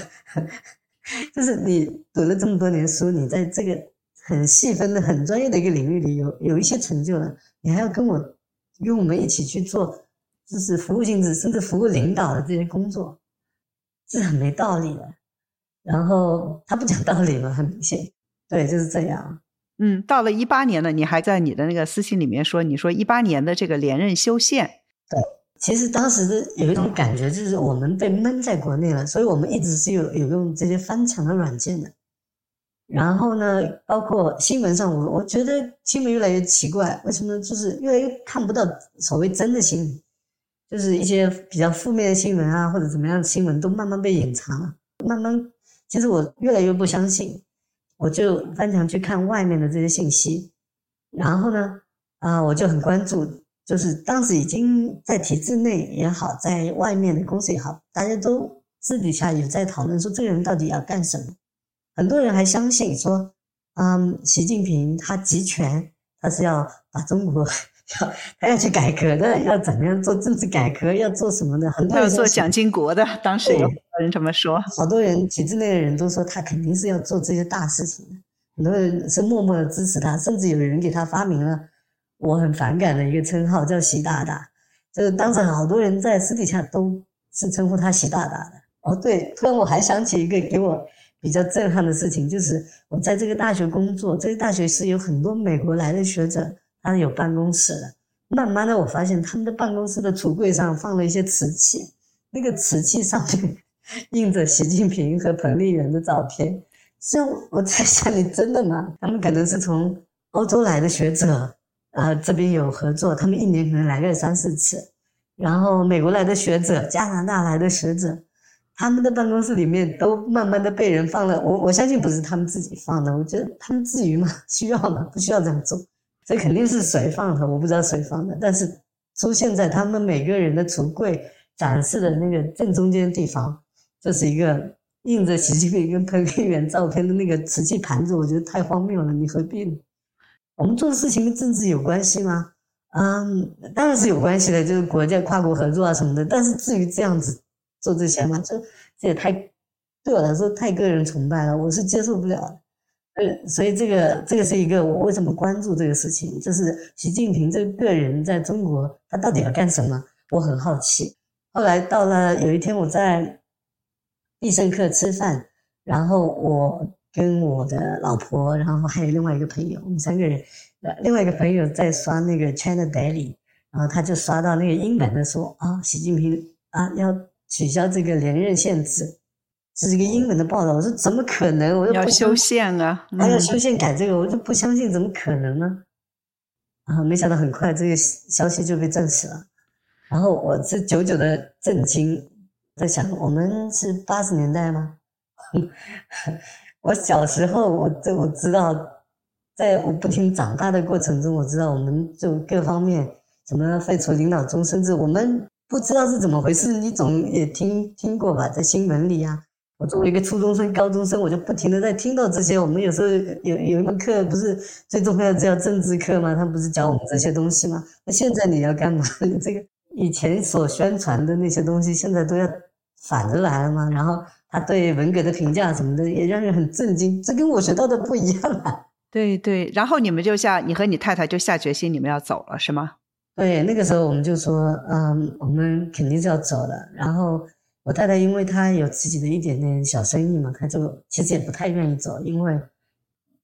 [laughs] 就是你读了这么多年书，你在这个很细分的、很专业的一个领域里有有一些成就了。你还要跟我，跟我们一起去做，就是服务性质甚至服务领导的这些工作，是很没道理的。然后他不讲道理嘛，很明显，对，就是这样。嗯，到了一八年了，你还在你的那个私信里面说，你说一八年的这个连任修宪。对，其实当时的有一种感觉，就是我们被闷在国内了，所以我们一直是有有用这些翻墙的软件的。然后呢，包括新闻上，我我觉得新闻越来越奇怪，为什么就是越来越看不到所谓真的新闻，就是一些比较负面的新闻啊，或者怎么样的新闻都慢慢被隐藏了。慢慢，其实我越来越不相信，我就翻墙去看外面的这些信息。然后呢，啊，我就很关注，就是当时已经在体制内也好，在外面的公司也好，大家都私底下有在讨论说，这个人到底要干什么。很多人还相信说，嗯，习近平他集权，他是要把中国 [laughs] 要他要去改革的，要怎么样做政治改革，要做什么的？很多人要做蒋经国的，当时有人这么说。好多人体制内的人都说他肯定是要做这些大事情的，很多人是默默的支持他，甚至有人给他发明了我很反感的一个称号，叫习大大。就是当时好多人在私底下都是称呼他习大大的。哦，对，突然我还想起一个给我。比较震撼的事情就是，我在这个大学工作，这个大学是有很多美国来的学者，他是有办公室的。慢慢的，我发现他们的办公室的橱柜上放了一些瓷器，那个瓷器上面 [laughs] 印着习近平和彭丽媛的照片。所以我在想，你真的吗？他们可能是从欧洲来的学者，啊，这边有合作，他们一年可能来个三四次。然后美国来的学者，加拿大来的学者。他们的办公室里面都慢慢的被人放了，我我相信不是他们自己放的，我觉得他们至于吗？需要吗？不需要这样做，这肯定是谁放的，我不知道谁放的，但是出现在他们每个人的橱柜展示的那个正中间的地方，这是一个印着习近平跟彭丽媛照片的那个瓷器盘子，我觉得太荒谬了，你何必呢？我们做的事情跟政治有关系吗？嗯，当然是有关系的，就是国家跨国合作啊什么的，但是至于这样子。做这些嘛，这这也太对我来说太个人崇拜了，我是接受不了的。呃，所以这个这个是一个我为什么关注这个事情，就是习近平这个个人在中国他到底要干什么，我很好奇。后来到了有一天我在必胜客吃饭，然后我跟我的老婆，然后还有另外一个朋友，我们三个人，呃，另外一个朋友在刷那个 China Daily，然后他就刷到那个英文的说啊，习近平啊要。取消这个连任限制，这是一个英文的报道。我说怎么可能？我要修宪啊！还要修宪改这个，我就不相信，怎么可能呢？啊，没想到很快这个消息就被证实了。然后我这久久的震惊，在想，我们是八十年代吗？[laughs] 我小时候，我这我知道，在我不停长大的过程中，我知道我们就各方面怎么废除领导终身制，我们。不知道是怎么回事，你总也听听过吧，在新闻里呀。我作为一个初中生、高中生，我就不停的在听到这些。我们有时候有有一门课不是最重要的叫政治课吗？他不是教我们这些东西吗？那现在你要干嘛？[laughs] 这个以前所宣传的那些东西，现在都要反着来了吗？然后他对文革的评价什么的也让人很震惊，这跟我学到的不一样啊。[laughs] 对对，然后你们就下，你和你太太就下决心，你们要走了，是吗？对，那个时候我们就说，嗯，我们肯定是要走了。然后我太太因为她有自己的一点点小生意嘛，她就其实也不太愿意走，因为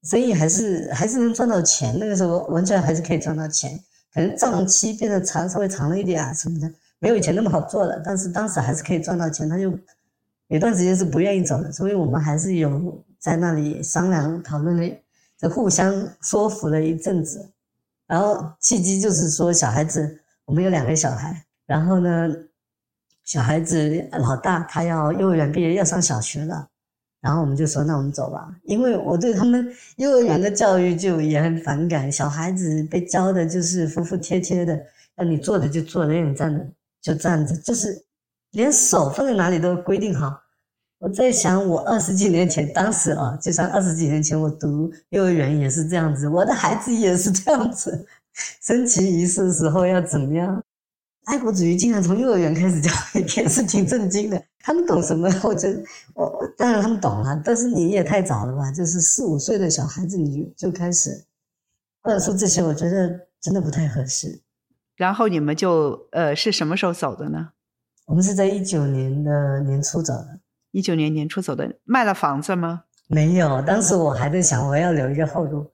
生意还是还是能赚到钱。那个时候完全还是可以赚到钱，可能账期变得长，稍微长了一点啊什么的，没有以前那么好做了。但是当时还是可以赚到钱，他就有段时间是不愿意走的，所以我们还是有在那里商量讨论了，就互相说服了一阵子。然后契机就是说，小孩子，我们有两个小孩，然后呢，小孩子老大他要幼儿园毕业要上小学了，然后我们就说，那我们走吧，因为我对他们幼儿园的教育就也很反感，小孩子被教的就是服服帖帖的，让你坐着就坐着，让你站着就站着，就是连手放在哪里都规定好。我在想，我二十几年前，当时啊，就像二十几年前我读幼儿园也是这样子，我的孩子也是这样子，升旗仪式的时候要怎么样？爱国主义竟然从幼儿园开始教，[laughs] 也是挺震惊的。他们懂什么？[laughs] 我觉得，我当然他们懂了，但是你也太早了吧？就是四五岁的小孩子你就开始，或者说这些，我觉得真的不太合适。然后你们就呃是什么时候走的呢？我们是在一九年的年初走的。一九年年初走的，卖了房子吗？没有，当时我还在想，我要留一个后路。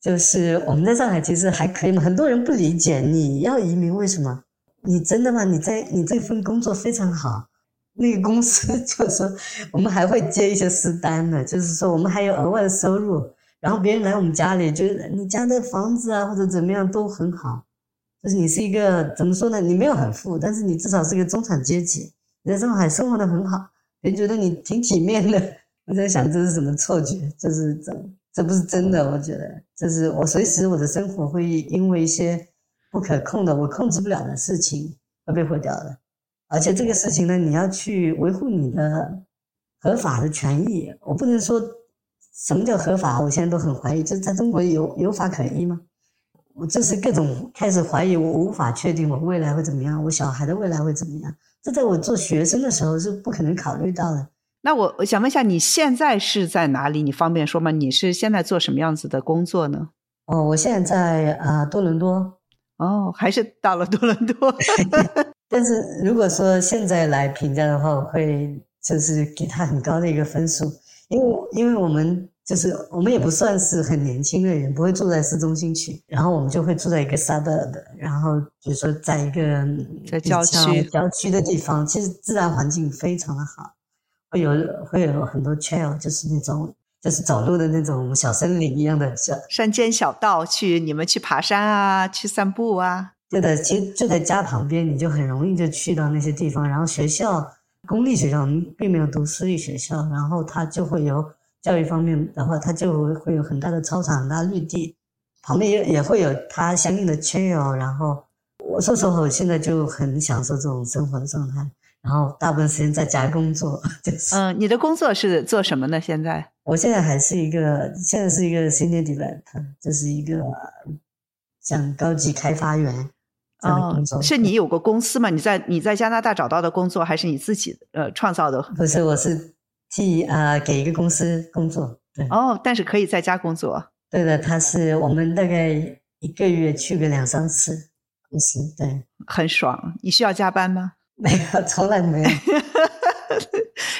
就是我们在上海其实还可以嘛，很多人不理解你要移民为什么？你真的吗？你在你这份工作非常好，那个公司 [laughs] 就说我们还会接一些私单的，就是说我们还有额外的收入，然后别人来我们家里，就是你家的房子啊或者怎么样都很好，就是你是一个怎么说呢？你没有很富，但是你至少是个中产阶级，你在上海生活的很好。别人觉得你挺体面的，我在想这是什么错觉？这是这这不是真的？我觉得这是我随时我的生活会因为一些不可控的、我控制不了的事情而被毁掉的。而且这个事情呢，你要去维护你的合法的权益。我不能说什么叫合法，我现在都很怀疑，就是在中国有有法可依吗？我这是各种开始怀疑，我无法确定我未来会怎么样，我小孩的未来会怎么样。这在我做学生的时候是不可能考虑到的。那我我想问一下，你现在是在哪里？你方便说吗？你是现在做什么样子的工作呢？哦，我现在在啊多伦多。哦，还是到了多伦多。[laughs] 但是如果说现在来评价的话，我会就是给他很高的一个分数，因为因为我们。就是我们也不算是很年轻的人，不会住在市中心区，然后我们就会住在一个 suburb，然后比如说在一个在郊区郊区的地方，其实自然环境非常的好，会有会有很多 trail，就是那种就是走路的那种小森林一样的小山间小道，去你们去爬山啊，去散步啊，对的，其实就在家旁边，你就很容易就去到那些地方，然后学校公立学校，并没有读私立学校，然后它就会有。教育方面的话，它就会有很大的操场、很大绿地，旁边也也会有它相应的 trail。然后我说实话，我现在就很享受这种生活的状态。然后大部分时间在家工作，[laughs] 就是。嗯，你的工作是做什么呢？现在？我现在还是一个，现在是一个 senior developer，就是一个像高级开发员这样的工作。是你有个公司吗？你在你在加拿大找到的工作，还是你自己呃创造的？不是，我是。替啊，给一个公司工作，对哦，但是可以在家工作。对的，他是我们大概一个月去个两三次公司，对，很爽。你需要加班吗？没有，[laughs] 从来没有。[laughs]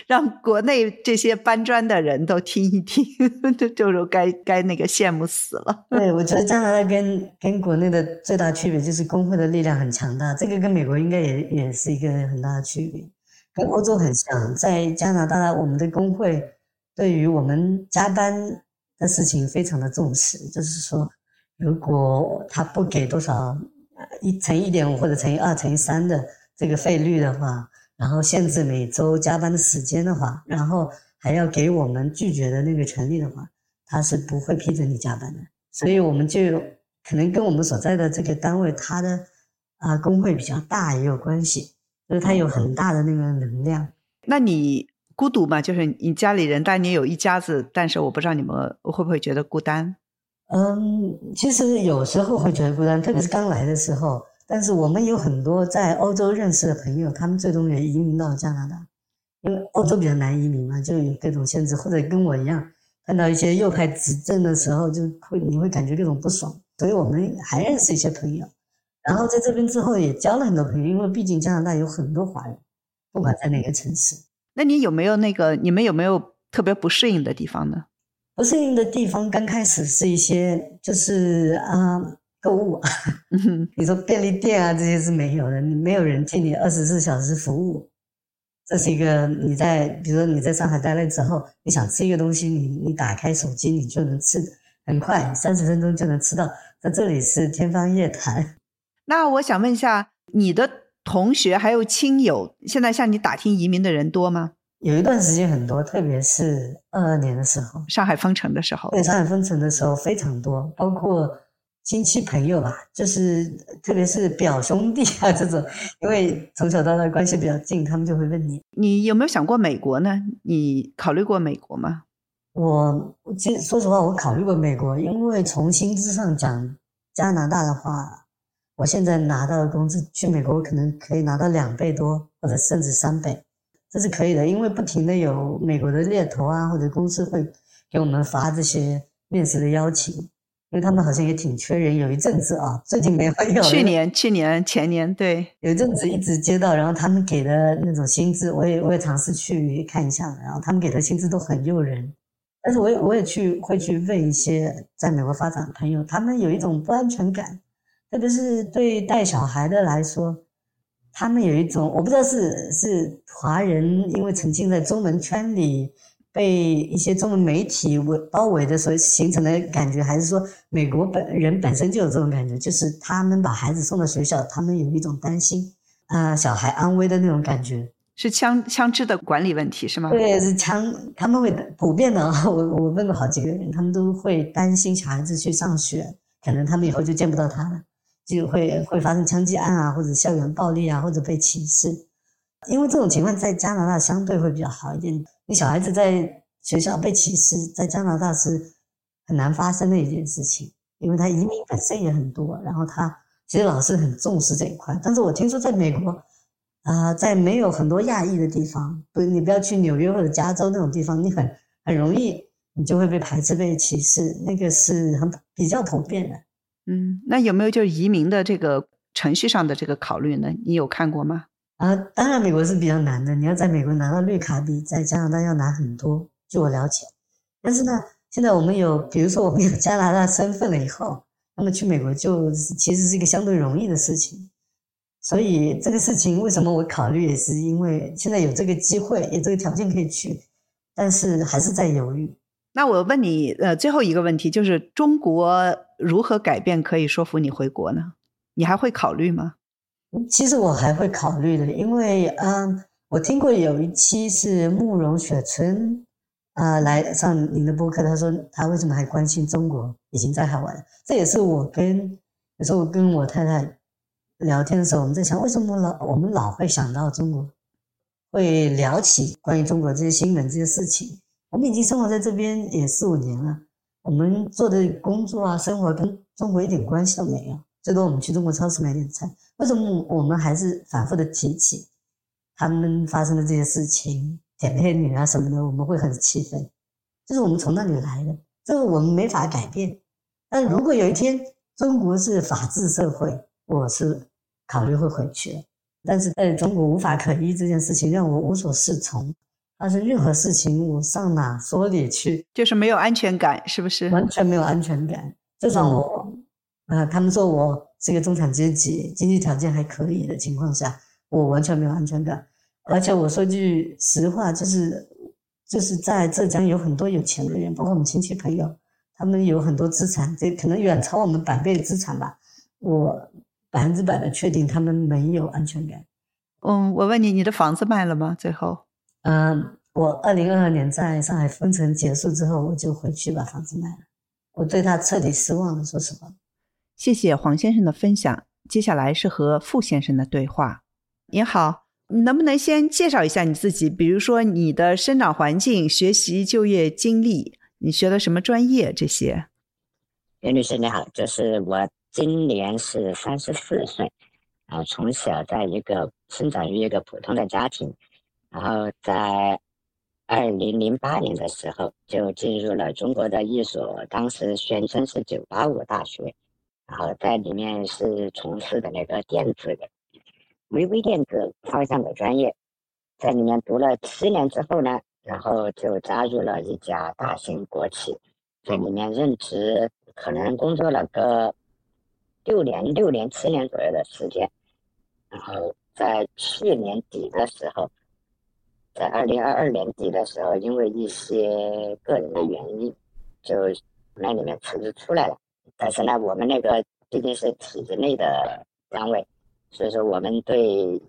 让国内这些搬砖的人都听一听，[laughs] 就就是该该那个羡慕死了。对，我觉得加拿大跟跟国内的最大区别就是工会的力量很强大，这个跟美国应该也也是一个很大的区别。跟欧洲很像，在加拿大，我们的工会对于我们加班的事情非常的重视。就是说，如果他不给多少一乘一点五或者乘以二乘以三的这个费率的话，然后限制每周加班的时间的话，然后还要给我们拒绝的那个权利的话，他是不会批准你加班的。所以我们就可能跟我们所在的这个单位，它的啊工会比较大也有关系。就是他有很大的那个能量。那你孤独吗？就是你家里人，但你有一家子，但是我不知道你们会不会觉得孤单。嗯，其实有时候会觉得孤单，特别是刚来的时候。但是我们有很多在欧洲认识的朋友，他们最终也移民到加拿大。因为欧洲比较难移民嘛，就有各种限制，或者跟我一样，看到一些右派执政的时候，就会你会感觉各种不爽。所以我们还认识一些朋友，然后在这边之后也交了很多朋友，因为毕竟加拿大有很多华人，不管在哪个城市。那你有没有那个？你们有没有特别不适应的地方呢？不适应的地方，刚开始是一些就是啊购物，啊 [laughs] 你说便利店啊这些是没有的，你没有人替你二十四小时服务。这是一个你在，比如说你在上海待了之后，你想吃一个东西，你你打开手机你就能吃，很快三十分钟就能吃到，在这里是天方夜谭。那我想问一下，你的同学还有亲友，现在向你打听移民的人多吗？有一段时间很多，特别是二二年的时候，上海封城的时候，对上海封城的时候非常多，包括。亲戚朋友吧，就是特别是表兄弟啊这种，因为从小到大关系比较近，他们就会问你，你有没有想过美国呢？你考虑过美国吗？我其实说实话，我考虑过美国，因为从薪资上讲，加拿大的话，我现在拿到的工资去美国我可能可以拿到两倍多，或者甚至三倍，这是可以的，因为不停的有美国的猎头啊或者公司会给我们发这些面试的邀请。因为他们好像也挺缺人，有一阵子啊，最近没有。去年、去年、前年，对，有一阵子一直接到，然后他们给的那种薪资，我也我也尝试去看一下，然后他们给的薪资都很诱人。但是我也我也去会去问一些在美国发展的朋友，他们有一种不安全感，特别是对带小孩的来说，他们有一种我不知道是是华人，因为沉浸在中文圈里。被一些中文媒体围包围的时候形成的感觉，还是说美国本人本身就有这种感觉，就是他们把孩子送到学校，他们有一种担心啊小孩安危的那种感觉，是枪枪支的管理问题是吗？对，是枪，他们会普遍的。我我问过好几个人，他们都会担心小孩子去上学，可能他们以后就见不到他了，就会会发生枪击案啊，或者校园暴力啊，或者被歧视。因为这种情况在加拿大相对会比较好一点。你小孩子在学校被歧视，在加拿大是很难发生的一件事情，因为他移民本身也很多，然后他其实老师很重视这一块。但是我听说在美国，啊，在没有很多亚裔的地方，不，你不要去纽约或者加州那种地方，你很很容易你就会被排斥、被歧视，那个是很比较普遍的。嗯，那有没有就是移民的这个程序上的这个考虑呢？你有看过吗？啊，当然，美国是比较难的。你要在美国拿到绿卡，比在加拿大要难很多。据我了解，但是呢，现在我们有，比如说我们有加拿大身份了以后，那么去美国就其实是一个相对容易的事情。所以这个事情为什么我考虑，也是因为现在有这个机会，有这个条件可以去，但是还是在犹豫。那我问你，呃，最后一个问题就是：中国如何改变可以说服你回国呢？你还会考虑吗？其实我还会考虑的，因为嗯，我听过有一期是慕容雪村啊来上您的播客，他说他为什么还关心中国，已经在海外了。这也是我跟有时候跟我太太聊天的时候，我们在想，为什么老我们老会想到中国，会聊起关于中国这些新闻这些事情。我们已经生活在这边也四五年了，我们做的工作啊，生活跟中国一点关系都没有。最多我们去中国超市买点菜，为什么我们还是反复的提起他们发生的这些事情，舔黑女啊什么的，我们会很气愤。就是我们从那里来的，这个我们没法改变。但如果有一天中国是法治社会，我是考虑会回去的。但是在中国无法可依这件事情让我无所适从，发生任何事情我上哪说理去？就是没有安全感，是不是？完全没有安全感，这让我。啊，他们说我是一个中产阶级，经济条件还可以的情况下，我完全没有安全感。而且我说句实话，就是就是在浙江有很多有钱的人，包括我们亲戚朋友，他们有很多资产，这可能远超我们百倍的资产吧。我百分之百的确定他们没有安全感。嗯，我问你，你的房子卖了吗？最后？嗯，我二零二二年在上海封城结束之后，我就回去把房子卖了。我对他彻底失望了，说实话。谢谢黄先生的分享。接下来是和傅先生的对话。你好，能不能先介绍一下你自己？比如说你的生长环境、学习、就业经历，你学的什么专业？这些。袁女士你好，就是我今年是三十四岁，啊，从小在一个生长于一个普通的家庭，然后在二零零八年的时候就进入了中国的一所当时宣称是九八五大学，然后在里面是从事的那个电子的微微电子方向的专业，在里面读了七年之后呢，然后就加入了一家大型国企，在里面任职，可能工作了个六年、六年、七年左右的时间，然后在去年底的时候，在二零二二年底的时候，因为一些个人的原因，就那里面辞职出来了。但是呢，我们那个毕竟是体制内的单位。所以说，我们对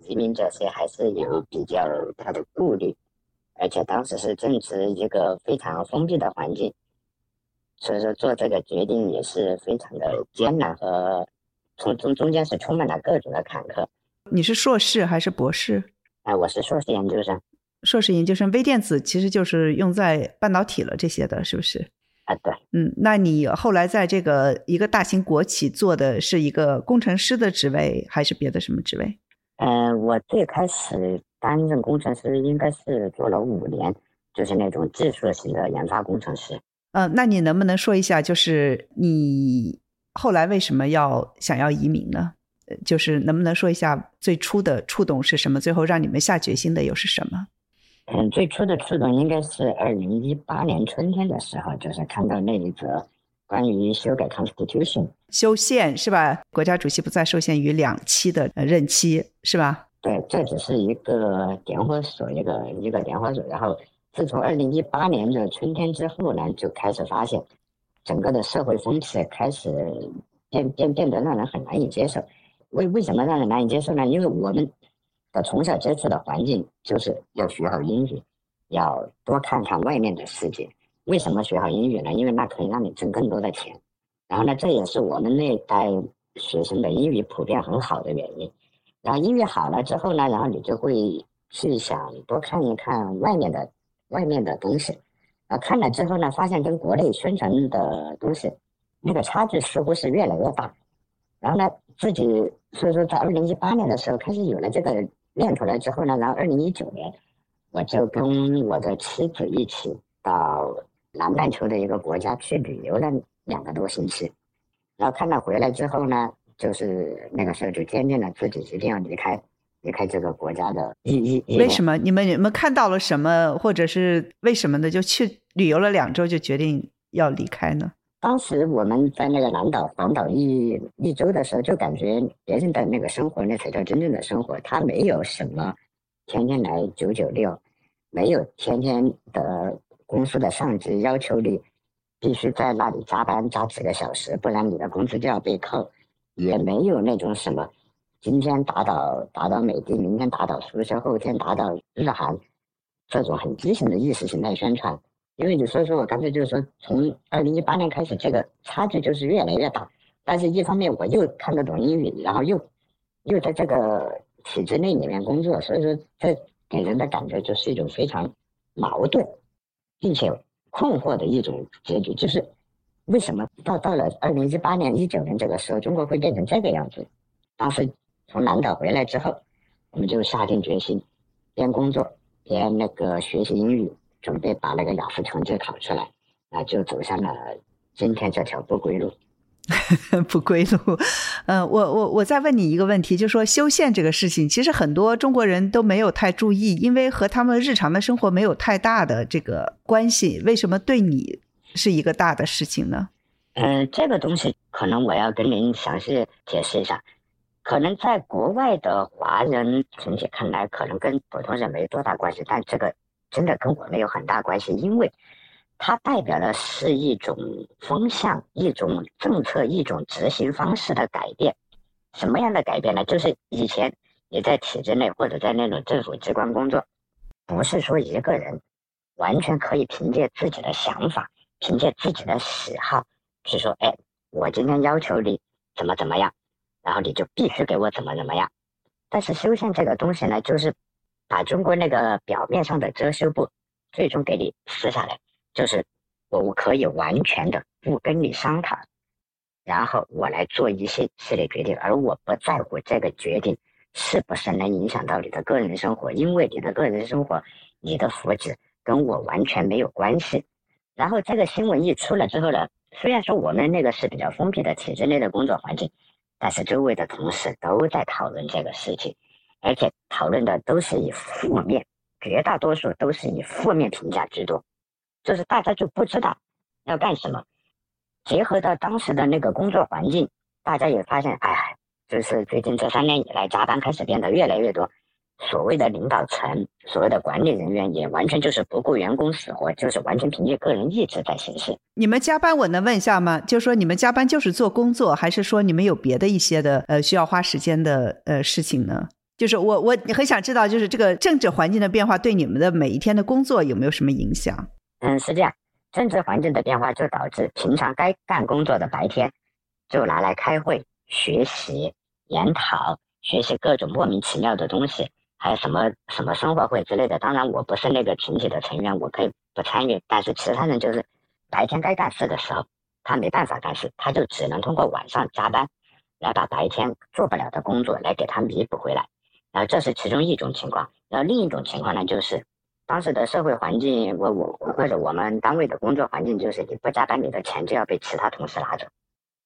移民这些还是有比较大的顾虑，而且当时是正值一个非常封闭的环境，所以说做这个决定也是非常的艰难和从中中间是充满了各种的坎坷。你是硕士还是博士？啊，我是硕士研究生。硕士研究生，微电子其实就是用在半导体了这些的，是不是？啊，对，嗯，那你后来在这个一个大型国企做的是一个工程师的职位，还是别的什么职位？呃，我最开始担任工程师应该是做了五年，就是那种技术型的研发工程师。呃，那你能不能说一下，就是你后来为什么要想要移民呢？就是能不能说一下最初的触动是什么？最后让你们下决心的又是什么？嗯，最初的触动应该是二零一八年春天的时候，就是看到那一则关于修改 Constitution 修宪是吧？国家主席不再受限于两期的任期是吧？对，这只是一个点火索，一个一个点火索。然后自从二零一八年的春天之后呢，就开始发现整个的社会风气开始变变变得让人很难以接受。为为什么让人难以接受呢？因为我们。的从小接触的环境就是要学好英语，要多看看外面的世界。为什么学好英语呢？因为那可以让你挣更多的钱。然后呢，这也是我们那代学生的英语普遍很好的原因。然后英语好了之后呢，然后你就会去想多看一看外面的外面的东西。啊，看了之后呢，发现跟国内宣传的东西那个差距似乎是越来越大。然后呢，自己所以说在二零一八年的时候开始有了这个。练出来之后呢，然后二零一九年，我就跟我的妻子一起到南半球的一个国家去旅游了两个多星期，然后看到回来之后呢，就是那个时候就坚定了自己一定要离开，离开这个国家的。意义。为什么？你们你们看到了什么，或者是为什么呢，就去旅游了两周就决定要离开呢？当时我们在那个南岛环岛一一周的时候，就感觉别人的那个生活那才叫真正的生活。他没有什么天天来九九六，没有天天的公司的上级要求你必须在那里加班加几个小时，不然你的工资就要被扣。也没有那种什么今天打倒打倒美的，明天打倒苏修，后天打倒日韩这种很畸形的意识形态宣传。因为你所以说我刚才就是说，从二零一八年开始，这个差距就是越来越大。但是，一方面我又看得懂英语，然后又又在这个体制内里面工作，所以说这给人的感觉就是一种非常矛盾，并且困惑的一种结局，就是为什么到到了二零一八年、一九年这个时候，中国会变成这个样子？当时从南岛回来之后，我们就下定决心，边工作边那个学习英语。准备把那个雅思成绩考出来，那就走上了今天这条不归路。[laughs] 不归路，呃，我我我再问你一个问题，就说修宪这个事情，其实很多中国人都没有太注意，因为和他们日常的生活没有太大的这个关系。为什么对你是一个大的事情呢？嗯，这个东西可能我要跟您详细解释一下。可能在国外的华人群体看来，可能跟普通人没多大关系，但这个。真的跟我没有很大关系，因为它代表的是一种风向、一种政策、一种执行方式的改变。什么样的改变呢？就是以前你在体制内或者在那种政府机关工作，不是说一个人完全可以凭借自己的想法、凭借自己的喜好去说：“哎，我今天要求你怎么怎么样，然后你就必须给我怎么怎么样。”但是修宪这个东西呢，就是。把中国那个表面上的遮羞布，最终给你撕下来，就是我可以完全的不跟你商谈，然后我来做一些系列决定，而我不在乎这个决定是不是能影响到你的个人生活？因为你的个人生活，你的福祉跟我完全没有关系。然后这个新闻一出来之后呢，虽然说我们那个是比较封闭的体制内的工作环境，但是周围的同事都在讨论这个事情，而且讨论的都是以负面，绝大多数都是以负面评价居多，就是大家就不知道要干什么。结合到当时的那个工作环境，大家也发现，哎，就是最近这三年以来，加班开始变得越来越多。所谓的领导层，所谓的管理人员，也完全就是不顾员工死活，就是完全凭借个人意志在行事。你们加班，我能问一下吗？就说你们加班就是做工作，还是说你们有别的一些的呃需要花时间的呃事情呢？就是我我很想知道，就是这个政治环境的变化对你们的每一天的工作有没有什么影响？嗯，是这样。政治环境的变化就导致平常该干工作的白天，就拿来开会、学习、研讨、学习各种莫名其妙的东西，还有什么什么生活会之类的。当然，我不是那个群体的成员，我可以不参与。但是其他人就是白天该干事的时候，他没办法干事，他就只能通过晚上加班，来把白天做不了的工作来给他弥补回来。然后这是其中一种情况。然后另一种情况呢，就是。当时的社会环境，我我或者我们单位的工作环境，就是你不加班，你的钱就要被其他同事拿走。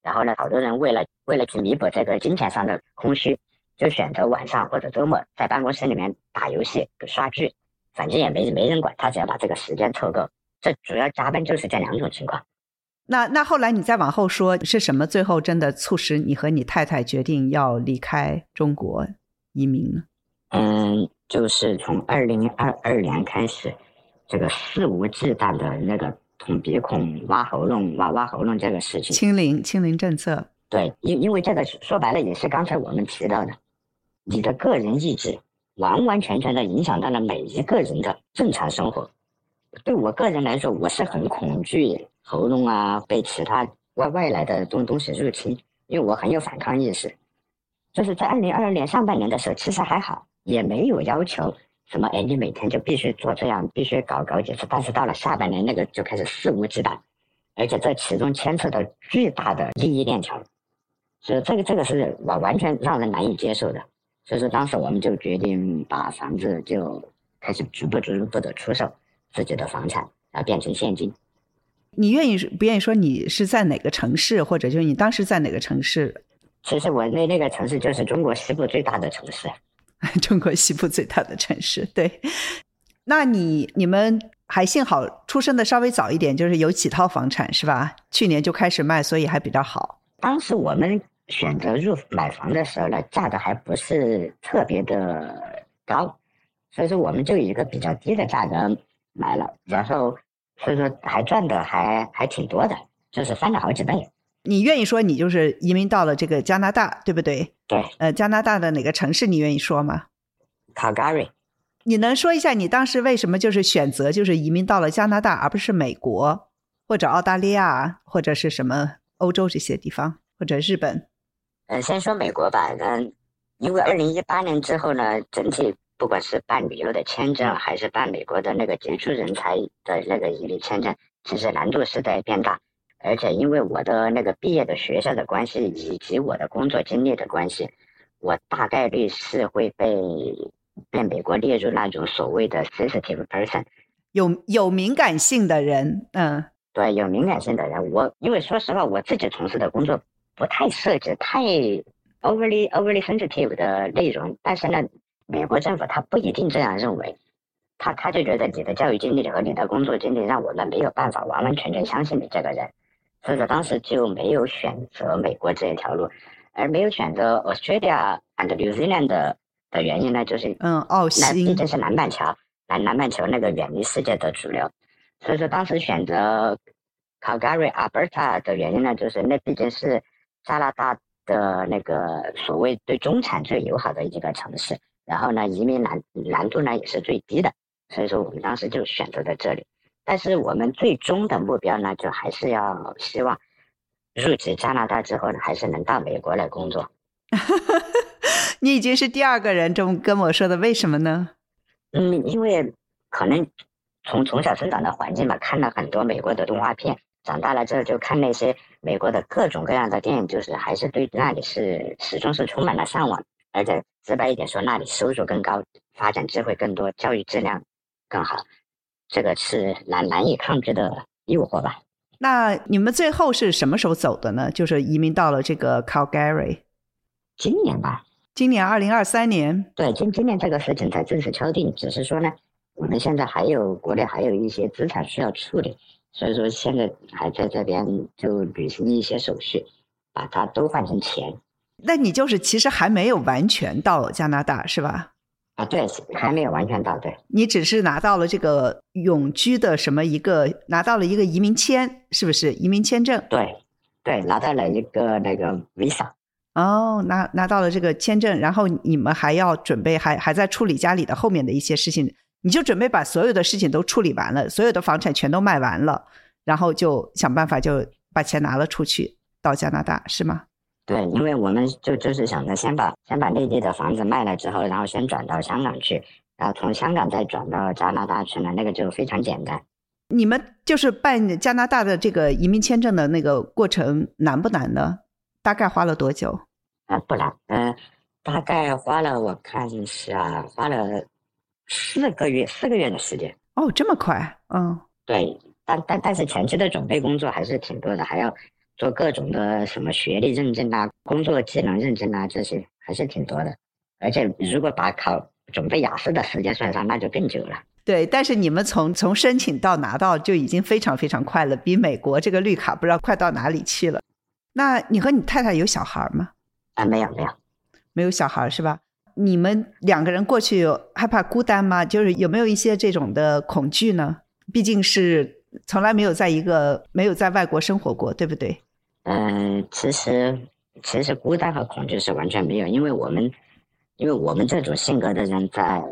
然后呢，好多人为了为了去弥补这个金钱上的空虚，就选择晚上或者周末在办公室里面打游戏、刷剧，反正也没没人管，他只要把这个时间凑够。这主要加班就是这两种情况。那那后来你再往后说是什么？最后真的促使你和你太太决定要离开中国移民呢？嗯。就是从二零二二年开始，这个肆无忌惮的那个捅鼻孔、挖喉咙、挖挖喉咙这个事情，清零清零政策。对，因因为这个说白了也是刚才我们提到的，你的个人意志完完全全的影响到了每一个人的正常生活。对我个人来说，我是很恐惧喉咙啊被其他外外来的东东西入侵，因为我很有反抗意识。就是在二零二二年上半年的时候，其实还好。也没有要求什么，哎，你每天就必须做这样，必须搞搞几次。但是到了下半年，那个就开始肆无忌惮，而且这其中牵扯到巨大的利益链条，所以这个这个是完完全让人难以接受的。所以说，当时我们就决定把房子就开始逐步逐步的出售自己的房产，然后变成现金。你愿意不愿意说你是在哪个城市，或者就是你当时在哪个城市？其实我那那个城市就是中国西部最大的城市。[laughs] 中国西部最大的城市，对。那你你们还幸好出生的稍微早一点，就是有几套房产是吧？去年就开始卖，所以还比较好。当时我们选择入买房的时候呢，价格还不是特别的高，所以说我们就以一个比较低的价格买了，然后所以说还赚的还还挺多的，就是翻了好几倍。你愿意说你就是移民到了这个加拿大，对不对？对。呃，加拿大的哪个城市你愿意说吗？Calgary。你能说一下你当时为什么就是选择就是移民到了加拿大，而不是美国或者澳大利亚或者是什么欧洲这些地方或者日本？呃，先说美国吧。嗯，因为二零一八年之后呢，整体不管是办旅游的签证，还是办美国的那个杰出人才的那个移民签证，其实难度是在变大。而且因为我的那个毕业的学校的关系，以及我的工作经历的关系，我大概率是会被被美国列入那种所谓的 sensitive person，有有敏感性的人，嗯，对，有敏感性的人。我因为说实话，我自己从事的工作不太涉及太 overly overly sensitive 的内容，但是呢，美国政府他不一定这样认为，他他就觉得你的教育经历和你的工作经历让我们没有办法完完全全相信你这个人。所以说当时就没有选择美国这一条路，而没有选择 Australia and New Zealand 的的原因呢，就是嗯，澳新，毕竟是南半球，南南半球那个远离世界的主流。所以说当时选择 Calgary Alberta 的原因呢，就是那毕竟是加拿大的那个所谓对中产最友好的一个城市，然后呢，移民难难度呢也是最低的，所以说我们当时就选择在这里。但是我们最终的目标呢，就还是要希望入职加拿大之后呢，还是能到美国来工作。[laughs] 你已经是第二个人这么跟我说的，为什么呢？嗯，因为可能从从小生长的环境吧，看了很多美国的动画片，长大了之后就看那些美国的各种各样的电影，就是还是对那里是始终是充满了向往，而且直白一点说，那里收入更高，发展机会更多，教育质量更好，这个是难难以抗拒的诱惑吧。那你们最后是什么时候走的呢？就是移民到了这个 Calgary，今年吧。今年二零二三年。对，今今年这个事情才正式敲定，只是说呢，我们现在还有国内还有一些资产需要处理，所以说现在还在这边就履行一些手续，把它都换成钱。那你就是其实还没有完全到加拿大是吧？啊，对，还没有完全到，对。你只是拿到了这个永居的什么一个，拿到了一个移民签，是不是移民签证？对，对，拿到了一个那个 visa。哦，拿拿到了这个签证，然后你们还要准备，还还在处理家里的后面的一些事情，你就准备把所有的事情都处理完了，所有的房产全都卖完了，然后就想办法就把钱拿了出去到加拿大，是吗？对，因为我们就就是想着先把先把内地的房子卖了之后，然后先转到香港去，然后从香港再转到加拿大去呢，那个就非常简单。你们就是办加拿大的这个移民签证的那个过程难不难呢？大概花了多久？啊，不难，嗯，大概花了我看一下，花了四个月，四个月的时间。哦，这么快？嗯，对，但但但是前期的准备工作还是挺多的，还要。做各种的什么学历认证啊、工作技能认证啊，这些还是挺多的。而且如果把考准备雅思的时间算上，那就更久了。对，但是你们从从申请到拿到就已经非常非常快了，比美国这个绿卡不知道快到哪里去了。那你和你太太有小孩吗？啊，没有没有，没有小孩是吧？你们两个人过去有害怕孤单吗？就是有没有一些这种的恐惧呢？毕竟是从来没有在一个没有在外国生活过，对不对？嗯，其实其实孤单和恐惧是完全没有，因为我们，因为我们这种性格的人在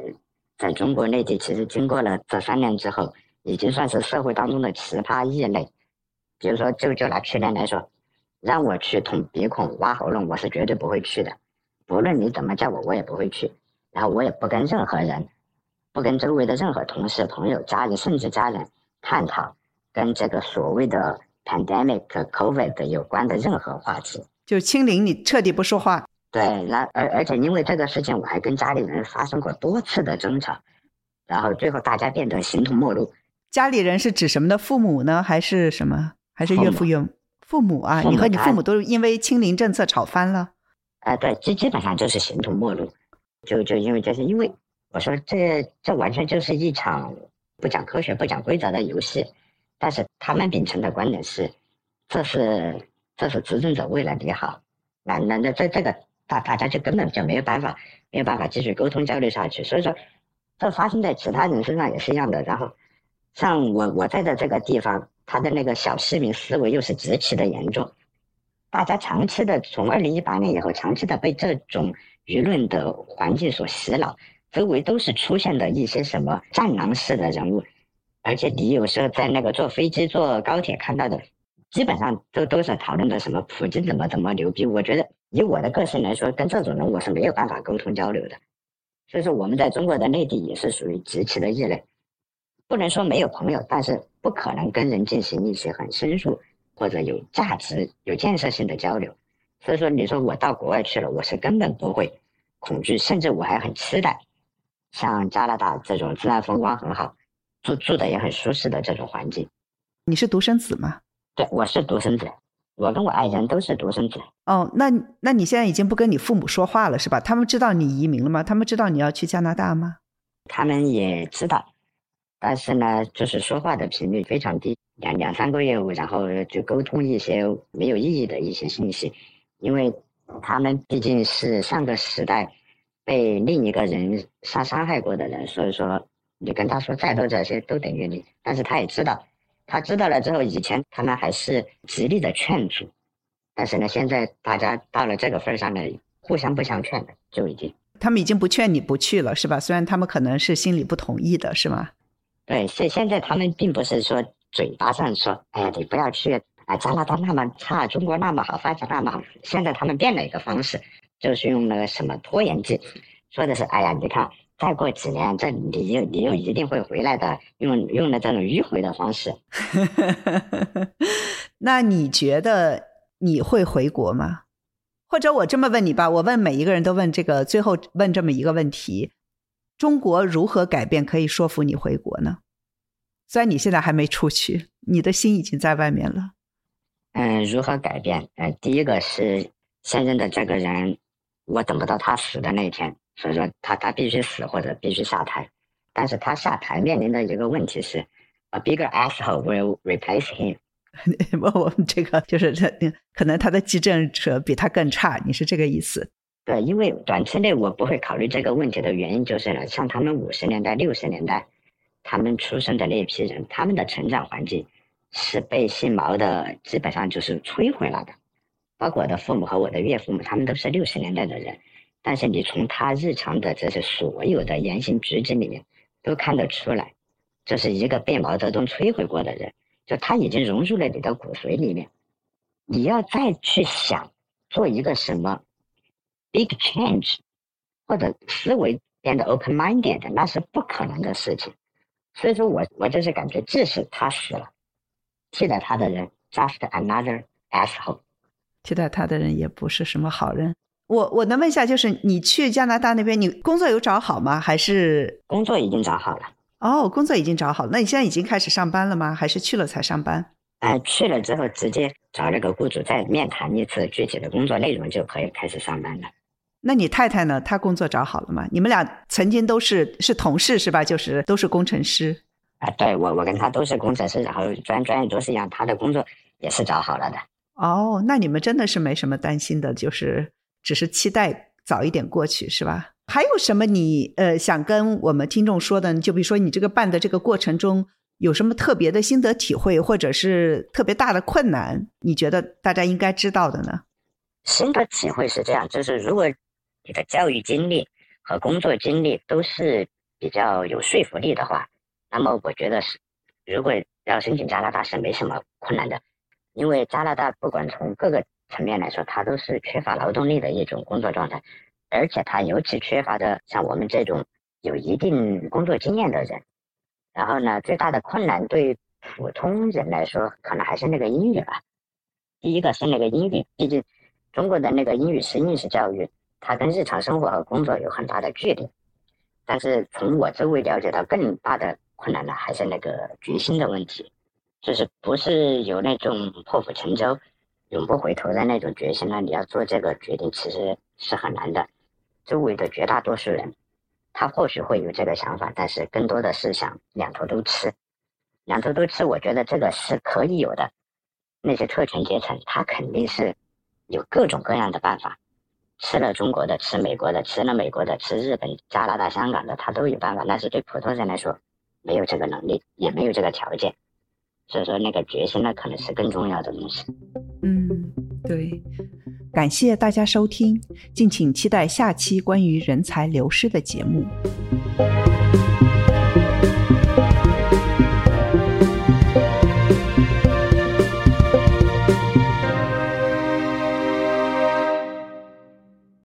在中国内地，其实经过了这三年之后，已经算是社会当中的奇葩异类。比如说，就就拿去年来说，让我去捅鼻孔、挖喉咙，我是绝对不会去的。不论你怎么叫我，我也不会去。然后我也不跟任何人，不跟周围的任何同事、朋友、家人，甚至家人探讨跟这个所谓的。pandemic covid 有关的任何话题，就清零，你彻底不说话。对，那而而且因为这个事情，我还跟家里人发生过多次的争吵，然后最后大家变得形同陌路。家里人是指什么的？父母呢？还是什么？还是岳父岳父母啊？你和你父母都是因为清零政策吵翻了？啊，对，基基本上就是形同陌路。就就因为这些因为我说这这完全就是一场不讲科学、不讲规则的游戏。但是他们秉承的观点是，这是这是执政者为了你好，那那那这这个大大家就根本就没有办法没有办法继续沟通交流下去。所以说，这发生在其他人身上也是一样的。然后，像我我在的这个地方，他的那个小市民思维又是极其的严重，大家长期的从二零一八年以后，长期的被这种舆论的环境所洗脑，周围都是出现的一些什么战狼式的人物。而且你有时候在那个坐飞机、坐高铁看到的，基本上都都是讨论的什么普京怎么怎么牛逼。我觉得以我的个性来说，跟这种人我是没有办法沟通交流的。所以说，我们在中国的内地也是属于极其的异类，不能说没有朋友，但是不可能跟人进行一些很深入或者有价值、有建设性的交流。所以说，你说我到国外去了，我是根本不会恐惧，甚至我还很期待，像加拿大这种自然风光很好。住住的也很舒适的这种环境，你是独生子吗？对，我是独生子，我跟我爱人都是独生子。哦，那那你现在已经不跟你父母说话了是吧？他们知道你移民了吗？他们知道你要去加拿大吗？他们也知道，但是呢，就是说话的频率非常低，两两三个月，然后就沟通一些没有意义的一些信息，因为他们毕竟是上个时代被另一个人杀伤害过的人，所以说。你跟他说再多这些都等于零，但是他也知道，他知道了之后，以前他们还是极力的劝阻，但是呢，现在大家到了这个份上呢，互相不相劝的就已经，他们已经不劝你不去了，是吧？虽然他们可能是心里不同意的，是吗？对，现现在他们并不是说嘴巴上说，哎呀，你不要去啊，加拿大那么差，中国那么好，发展那么好，现在他们变了一个方式，就是用那个什么拖延计，说的是，哎呀，你看。再过几年，这你又你又一定会回来的。用用的这种迂回的方式。[laughs] 那你觉得你会回国吗？或者我这么问你吧，我问每一个人都问这个，最后问这么一个问题：中国如何改变可以说服你回国呢？虽然你现在还没出去，你的心已经在外面了。嗯，如何改变？嗯，第一个是现任的这个人，我等不到他死的那一天，所以说他他必须死或者必须下台。但是他下台面临的一个问题是，a bigger asshole will replace him。[laughs] 我我们这个就是这，可能他的继任者比他更差，你是这个意思？对，因为短期内我不会考虑这个问题的原因就是呢，像他们五十年代、六十年代，他们出生的那一批人，他们的成长环境是被姓毛的基本上就是摧毁了的。包括我的父母和我的岳父母，他们都是六十年代的人，但是你从他日常的这些所有的言行举止里面，都看得出来，这是一个被毛泽东摧毁过的人。就他已经融入了你的骨髓里面，你要再去想做一个什么 big change，或者思维变得 open minded，那是不可能的事情。所以说我我就是感觉，即使他死了，替代他的人 just another asshole，替代他的人也不是什么好人。我我能问一下，就是你去加拿大那边，你工作有找好吗？还是工作已经找好了？哦，工作已经找好了，那你现在已经开始上班了吗？还是去了才上班？哎，去了之后直接找那个雇主再面谈一次具体的工作内容，就可以开始上班了。那你太太呢？她工作找好了吗？你们俩曾经都是是同事是吧？就是都是工程师。啊，对我我跟她都是工程师，然后专专业都是一样，她的工作也是找好了的。哦，那你们真的是没什么担心的，就是只是期待早一点过去是吧？还有什么你呃想跟我们听众说的？就比如说你这个办的这个过程中有什么特别的心得体会，或者是特别大的困难，你觉得大家应该知道的呢？心得体会是这样，就是如果你的教育经历和工作经历都是比较有说服力的话，那么我觉得是，如果要申请加拿大是没什么困难的，因为加拿大不管从各个层面来说，它都是缺乏劳动力的一种工作状态。而且它尤其缺乏的像我们这种有一定工作经验的人，然后呢，最大的困难对普通人来说，可能还是那个英语吧。第一个是那个英语，毕竟中国的那个英语是应试教育，它跟日常生活和工作有很大的距离。但是从我周围了解到，更大的困难呢，还是那个决心的问题，就是不是有那种破釜沉舟、永不回头的那种决心呢？你要做这个决定，其实是很难的。周围的绝大多数人，他或许会有这个想法，但是更多的是想两头都吃，两头都吃。我觉得这个是可以有的。那些特权阶层，他肯定是有各种各样的办法，吃了中国的，吃美国的，吃了美国的，吃日本、加拿大、香港的，他都有办法。但是对普通人来说，没有这个能力，也没有这个条件。所以说，那个决心那，可能是更重要的东西。嗯，对。感谢大家收听，敬请期待下期关于人才流失的节目。